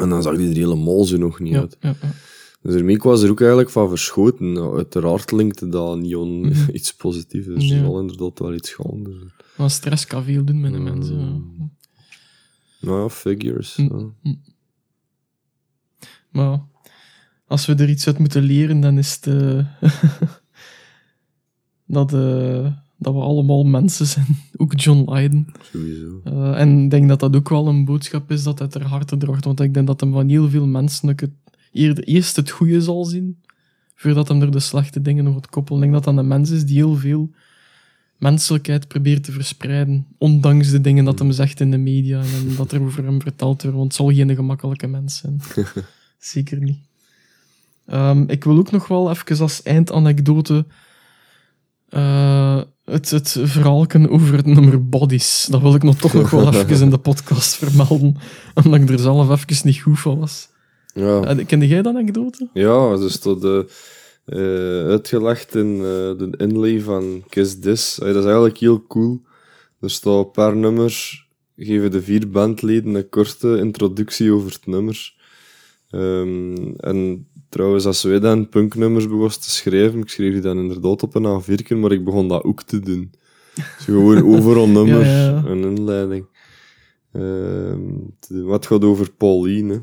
En dan zag die er helemaal zo nog niet uit. ja. Dus ermee was er ook eigenlijk van verschoten. Nou, uiteraard linkte dat neon Mhm. iets positiefs. Dus Ja. er zal inderdaad wel iets gaan. Maar stress kan veel doen met de mensen. ja. nou ja, figures. Mm. ja. Maar als we er iets uit moeten leren, dan is het eh, dat, eh, dat we allemaal mensen zijn. Ook John Lydon. Sowieso. Eh, en ik denk dat dat ook wel een boodschap is dat het er harte draagt. Want ik denk dat hem van heel veel mensen ook het, eerst het goede zal zien, voordat hem er de slechte dingen nog gaat koppelen. Ik denk dat dat een mens is die heel veel menselijkheid probeert te verspreiden, ondanks de dingen dat hem zegt in de media en dat er over hem verteld wordt, want het zal geen gemakkelijke mens zijn. Zeker niet. Ehm, ik wil ook nog wel even als eindanekdote eh, het, het over het nummer Bodies. Dat wil ik nog toch nog wel even in de podcast vermelden, omdat ik er zelf even niet goed van was. Ja. Uh, kende jij dat anekdote? Ja, dus tot de, uitgelegd in eh, de inlay van Kiss This. Eh, dat is eigenlijk heel cool. Er staat een paar nummers, geven de vier bandleden een korte introductie over het nummer. Ehm, en trouwens, als wij dan punknummers begonnen te schrijven, ik schreef die dan inderdaad op een A4, maar ik begon dat ook te doen. Dus gewoon overal nummer, Ja, ja, ja. een inleiding. Ehm. Wat gaat over Pauline.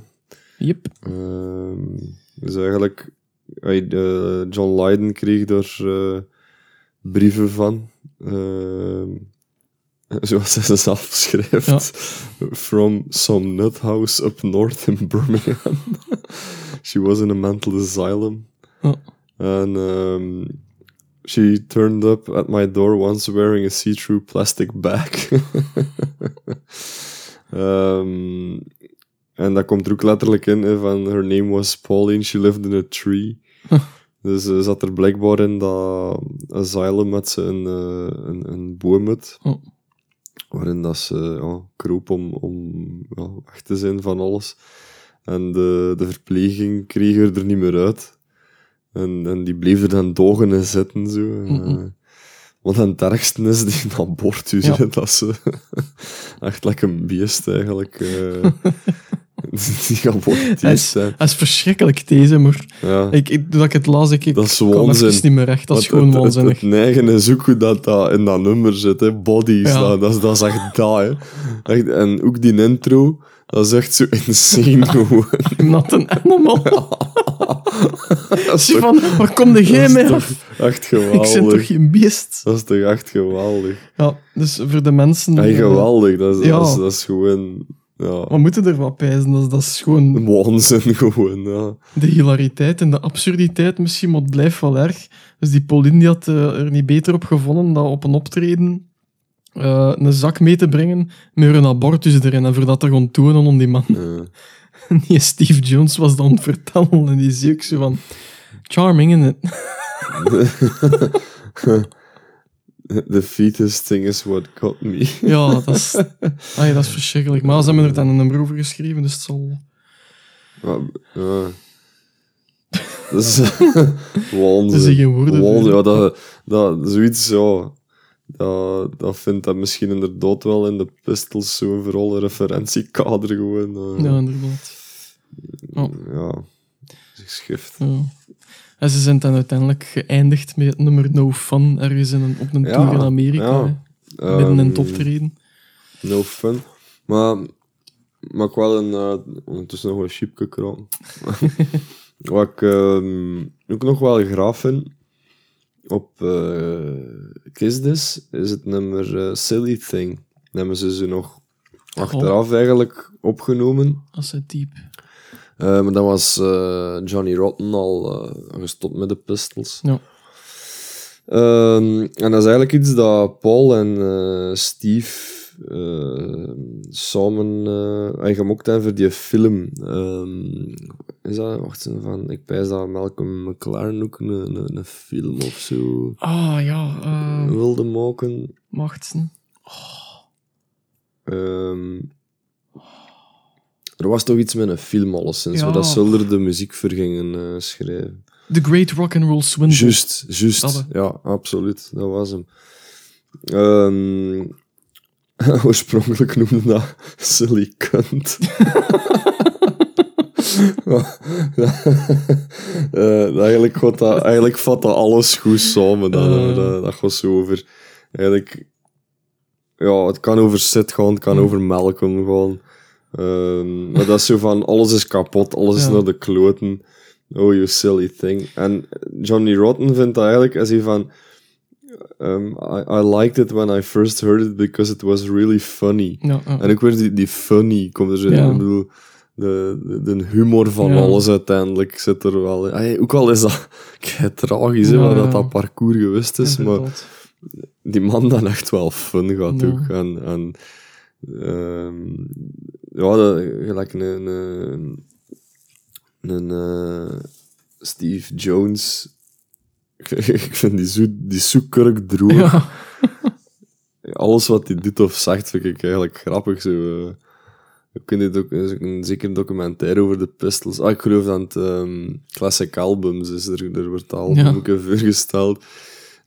Yep. Ehm, dus eigenlijk, eh, John Lydon kreeg daar eh, brieven van. Ehm, zoals hij ze zelf schrijft. Ja. From some nut house up north in Birmingham. she was in a mental asylum. Ja. And um, she turned up at my door once wearing a see-through plastic bag. um, en dat komt er ook letterlijk in, hè, van her name was Pauline, she lived in a tree. dus ze zat er blijkbaar in dat asylum met ze een, eh, een, een Oh. waarin dat ze ja, kroop om, om ja, weg te zijn van alles. En de, de verpleging kreeg er, er niet meer uit. En, en die bleef er dan dogen en zitten, zo. Eh, aan het ergste is, die abortus, Ja. hè, dat ze echt lekker een beest eigenlijk. eh die is, zijn. hij is verschrikkelijk deze, maar Ja. ik, ik, toen ik het las, ik, ik Dat is even niet meer recht. Dat is gewoon waanzinnig. Het, het neigen is ook hoe dat, dat in dat nummer zit, hè. Bodies, Ja. dat, dat, is- dat is echt dat, hè. Echt, en ook die intro, dat is echt zo insane gewoon. I'm not an animal. dat Zie van, waar kom dat is mee toch af? echt Ik ben toch geweldig. geen beest? Dat is toch echt geweldig. Ja, dus voor de mensen... Ja, eh, geweldig. Dat is, Ja. dat is, dat is gewoon... Ja, We moeten er wat pijzen. Dat, is- dat is gewoon waanzin gewoon, ja. de hilariteit en de absurditeit misschien, maar het blijft wel erg. Dus die Pauline die had eh, er niet beter op gevonden dan op een optreden eh, een zak mee te brengen met een abortus erin en voor dat te gaan tonen aan die man. Ja. En die Steve Jones was dan het vertellen en die zie ik zo van... Charming, innit? The fetus thing is what got me. Ja, dat is, dat is verschrikkelijk. Maar ze hebben er dan een nummer over geschreven, dus het zal... Ja, ja. Dat is waanzin. Geen woorden ja, dat, dat, zoiets, ja. Dat, dat vindt dat misschien inderdaad wel in de Pistols zo'n vooral een referentiekader gewoon. eh, Ja, inderdaad. Ja. schift. Ja. En ze zijn dan uiteindelijk geëindigd met het nummer No Fun, ergens in een, op een tour in Amerika. ja. in het Ehm, optreden. No fun. Maar, maar ik wel een, eh, ondertussen nog een chipje kroon. Wat ik ehm, ook nog wel graaf vind, op uh, Kiss This, is het nummer eh, Silly Thing. Dat hebben ze ze nog achteraf eigenlijk opgenomen. Is het diep. Eh, maar dan was eh, Johnny Rotten al eh, gestopt met de Pistols. Ja. Ehm, en dat is eigenlijk iets dat Paul en Steve samen uh, gemokt hebben voor die film. Ehm, is dat, wacht eens, van, ik pijs dat Malcolm McLaren ook een, een, een film of zo Ah, ja. wilde maken. Machtsen. Ehm, er was toch iets met een film alleszins, Ja. waar dat Zulder de muziek voor gingen eh, schrijven. The Great Rock and Roll Swindle. Juist, juist. Ja, absoluut. Dat was hem. Ehm, oorspronkelijk noemde dat Silly Cunt. Eh, eigenlijk, gaat dat, eigenlijk vat dat alles goed samen. Dat, Eh. dat, dat gaat zo over... Eigenlijk... Ja, het kan over sit gaan, het kan over melken gaan. Ehm, maar dat is zo van, alles is kapot, alles is naar de kloten. Oh, you silly thing. En Johnny Rotten vindt dat eigenlijk, hij zegt van... ehm, I, I liked it when I first heard it because it was really funny. En ook weer die, die funny komt er zo in. Ja. Ik bedoel, de, de, de humor van Ja. alles uiteindelijk zit er wel in. Ay, ook al is dat tragisch, Ja, dat, dat parcours geweest is, maar die man dan echt wel fun gaat ook. En, en ehm, ja, dat, gelijk een, een, een eh, Steve Jones. ik vind die zo, die zo kurk droog. Ja. Alles wat hij doet of zegt, vind ik eigenlijk grappig. Zo, eh. ik vind dit ook een zeker documentaire over de Pistols. Ah, ik geloof dat het ehm, classic albums is. Er, er wordt al Ja. voorgesteld.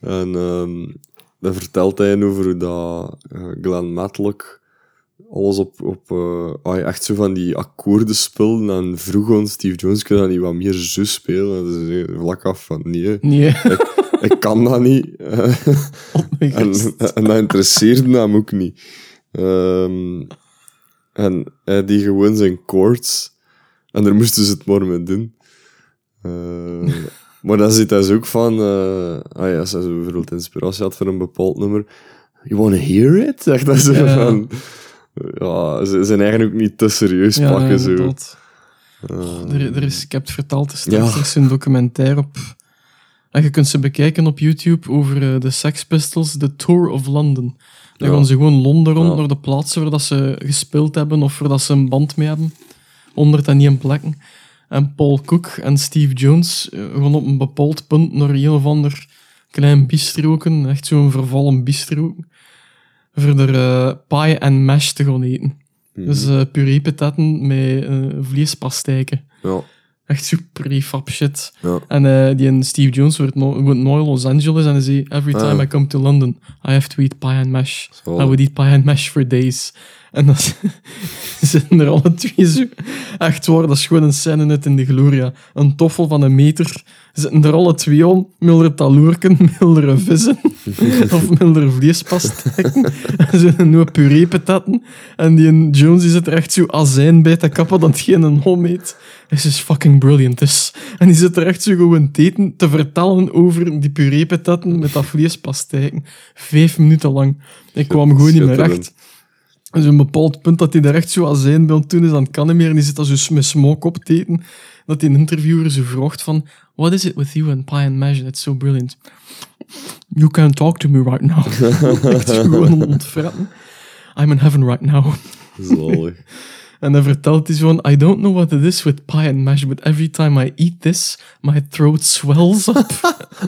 En ehm dan vertelt hij over hoe dat eh, Glenn Matlock alles op, op eh, ah, echt zo van die akkoorden speelde. En vroeg ons, Steve Jones, kun je dat niet wat meer zo spelen? En ze zei vlak af van, nee, Nee, ik kan dat niet. Eh, mijn en, en dat interesseerde hem ook niet. Ehm, en hij die gewoon zijn chords. En daar moesten ze het maar mee doen. Eh, maar dan zit hij zo ook van... eh ah ja, als hij bijvoorbeeld inspiratie had voor een bepaald nummer... You wanna hear it? Echt dat zo Ja. van... Ja, ze zijn eigenlijk ook niet te serieus Ja, pakken. zo. Eh, Er, er is, ik heb het verteld, er Ja. staat ja. een documentaire op. En je kunt ze bekijken op YouTube over eh, de Sex Pistols, The Tour of London. Dan Ja. gaan ze gewoon Londen rond naar de plaatsen waar dat ze gespeeld hebben of waar dat ze een band mee hebben. 101 plekken. En Paul Cook en Steve Jones eh, gaan op een bepaald punt naar een of ander klein bistroken, echt zo'n vervallen bistroken, voor er eh pie en mash te gaan eten. Dus eh puree pataten met eh vleespastijken. ja, Echt super prefab shit. ja. En die en Steve Jones wordt no woont nooit in Los Angeles en hij zei, every time Ah. I come to London, I have to eat pie and mash. I would eat pie and mash for days. En dan zitten er alle twee zo... Echt waar, dat is gewoon een scène net in de Gloria. Een toffel van een meter. Zitten er alle twee om. Mildere taloerken, mildere vissen. of mildere vleespastijken. En zo een nieuwe puree-patatten. En die Jones die zit er echt zo azijn bij te kappen dat geen een hom eet. This is fucking brilliant, this. En die zit er echt zo gewoon te eten, te vertellen over die puree-patatten met dat vleespastijken. Vijf minuten lang. Ik kwam gewoon niet meer recht. En zo'n bepaald punt dat hij daar echt zo azijn bij aan het doen is, dan kan hij meer. En die zit daar zo met smoke op te eten. Dat die een interviewer zo vraagt van, what is it with you and pie and mash? That's so brilliant. You can't talk to me right now. echt gewoon ontfretten. I'm in heaven right now. Zalig. En dan vertelt hij zo van, I don't know what it is with pie and mash, but every time I eat this, my throat swells up.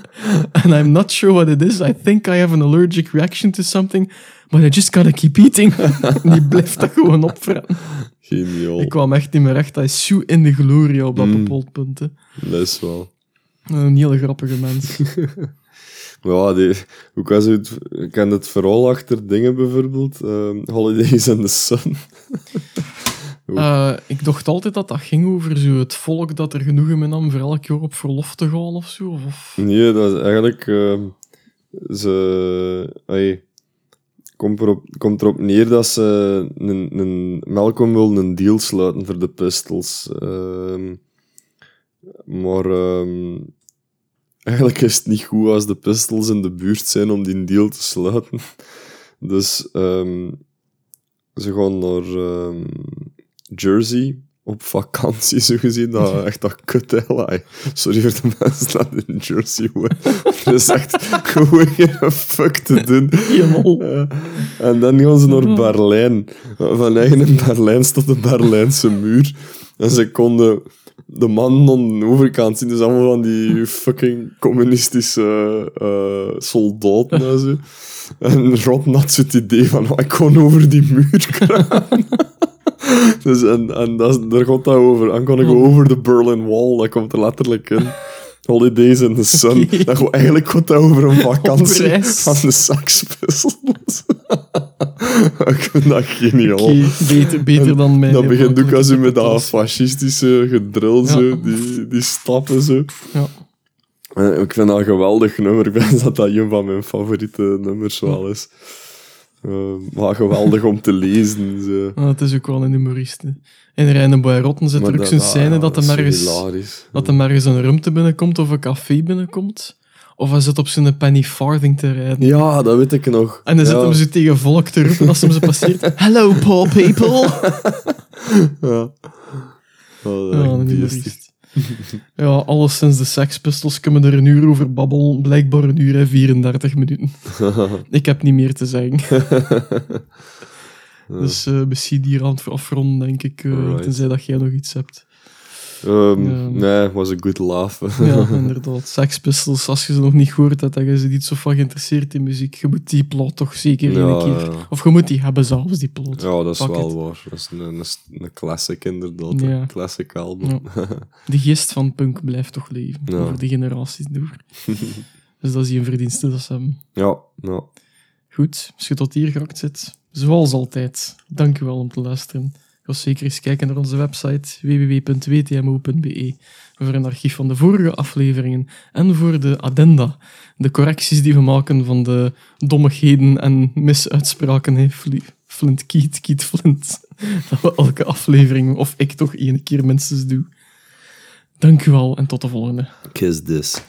and I'm not sure what it is. I think I have an allergic reaction to something, but I just gotta keep eating. die blijft dat gewoon opfretten. Geniaal. Ik kwam echt niet meer recht. Hij is zo in de gloria op dat Mm. bepaald punt. hè. Dat is wel. Een hele grappige mens. Maar ja, die, hoe kan ze het, ik ken het verhaal achter dingen bijvoorbeeld. ehm, Holidays in the Sun. Eh, ik dacht altijd dat dat ging over zo het volk dat er genoegen mee nam voor elk jaar op verlof te gaan of zo. Of, Nee, dat is eigenlijk... ehm, ze... Ai, komt, erop, komt neer dat ze een, een, Malcolm wil een deal sluiten voor de Pistols. Ehm, maar ehm, eigenlijk is het niet goed als de Pistols in de buurt zijn om die deal te sluiten. Dus ehm, ze gaan naar Jersey op vakantie, zo gezien. Dat, echt dat kut, hè. Sorry voor de mensen dat in Jersey wonen. Er is echt gewoon geen fuck te doen. Eh, en dan gaan ze naar Berlijn. Van eigen in Berlijn stond de Berlijnse muur. En ze konden de mannen aan de overkant zien. Dus allemaal van die fucking communistische eh, soldaten en zo. En Rob had het idee van, oh, ik kon over die muur kruipen. dus en, en dat, daar gaat dat over. Dan kon ik over de Berlin Wall. Dat komt er letterlijk in. Holidays in the Sun. Dat gaat, eigenlijk gaat dat over een vakantie van de Sex Pistols. ik vind dat geniaal. Beter, beter dan mijn... Dat begint ook als je met dat fascistische gedrill, Ja. zo, die, die stappen zo. Ja. En ik vind dat een geweldig nummer. Ik denk dat dat een van mijn favoriete nummers wel is. Eh, maar geweldig om te lezen. Zo. Ah, het is ook wel een humorist. hè. In Reine Boy Rotten zit er ook zo'n scène dat is ergens, dat hem ergens een ruimte binnenkomt of een café binnenkomt. Of hij zit op zijn penny farthing te rijden. Ja, dat weet ik nog. En dan zit ja. hem zo tegen volk te roepen als hem ze passeert. Hello, poor people! Ja. Oh, dat Ja, is humorist. Ja, alles sinds de Sex Pistols kunnen er een uur over babbelen. Blijkbaar een uur en 34 minuten. Ik heb niet meer te zeggen. Dus eh misschien hier aan het afronden, denk ik. eh, Alright. tenzij dat jij nog iets hebt. Ja. Nee, was een good laugh. Ja, inderdaad. Sex Pistols, als je ze nog niet gehoord hebt, dan je ze niet zo van geïnteresseerd in muziek. Je moet die plot toch zeker Ja, een keer... Of je moet die hebben zelfs, die plot. Ja, dat is Pak wel het. waar. Dat is een, een, een classic inderdaad. Ja. Een classic album. De geest van punk blijft toch leven. Over de generaties door. dus dat is een verdienste dat ze hebben. Ja, ja. Goed, als je tot hier geraakt zit, zoals altijd, dank u wel om te luisteren. Zeker eens kijken naar onze website www.wtmo.be voor een archief van de vorige afleveringen en voor de addenda, de correcties die we maken van de dommigheden en misuitspraken. Fli- Flint Kiet, Kiet Flint. Elke aflevering, of ik toch één keer minstens doe. Dank u wel en tot de volgende. Kiss this.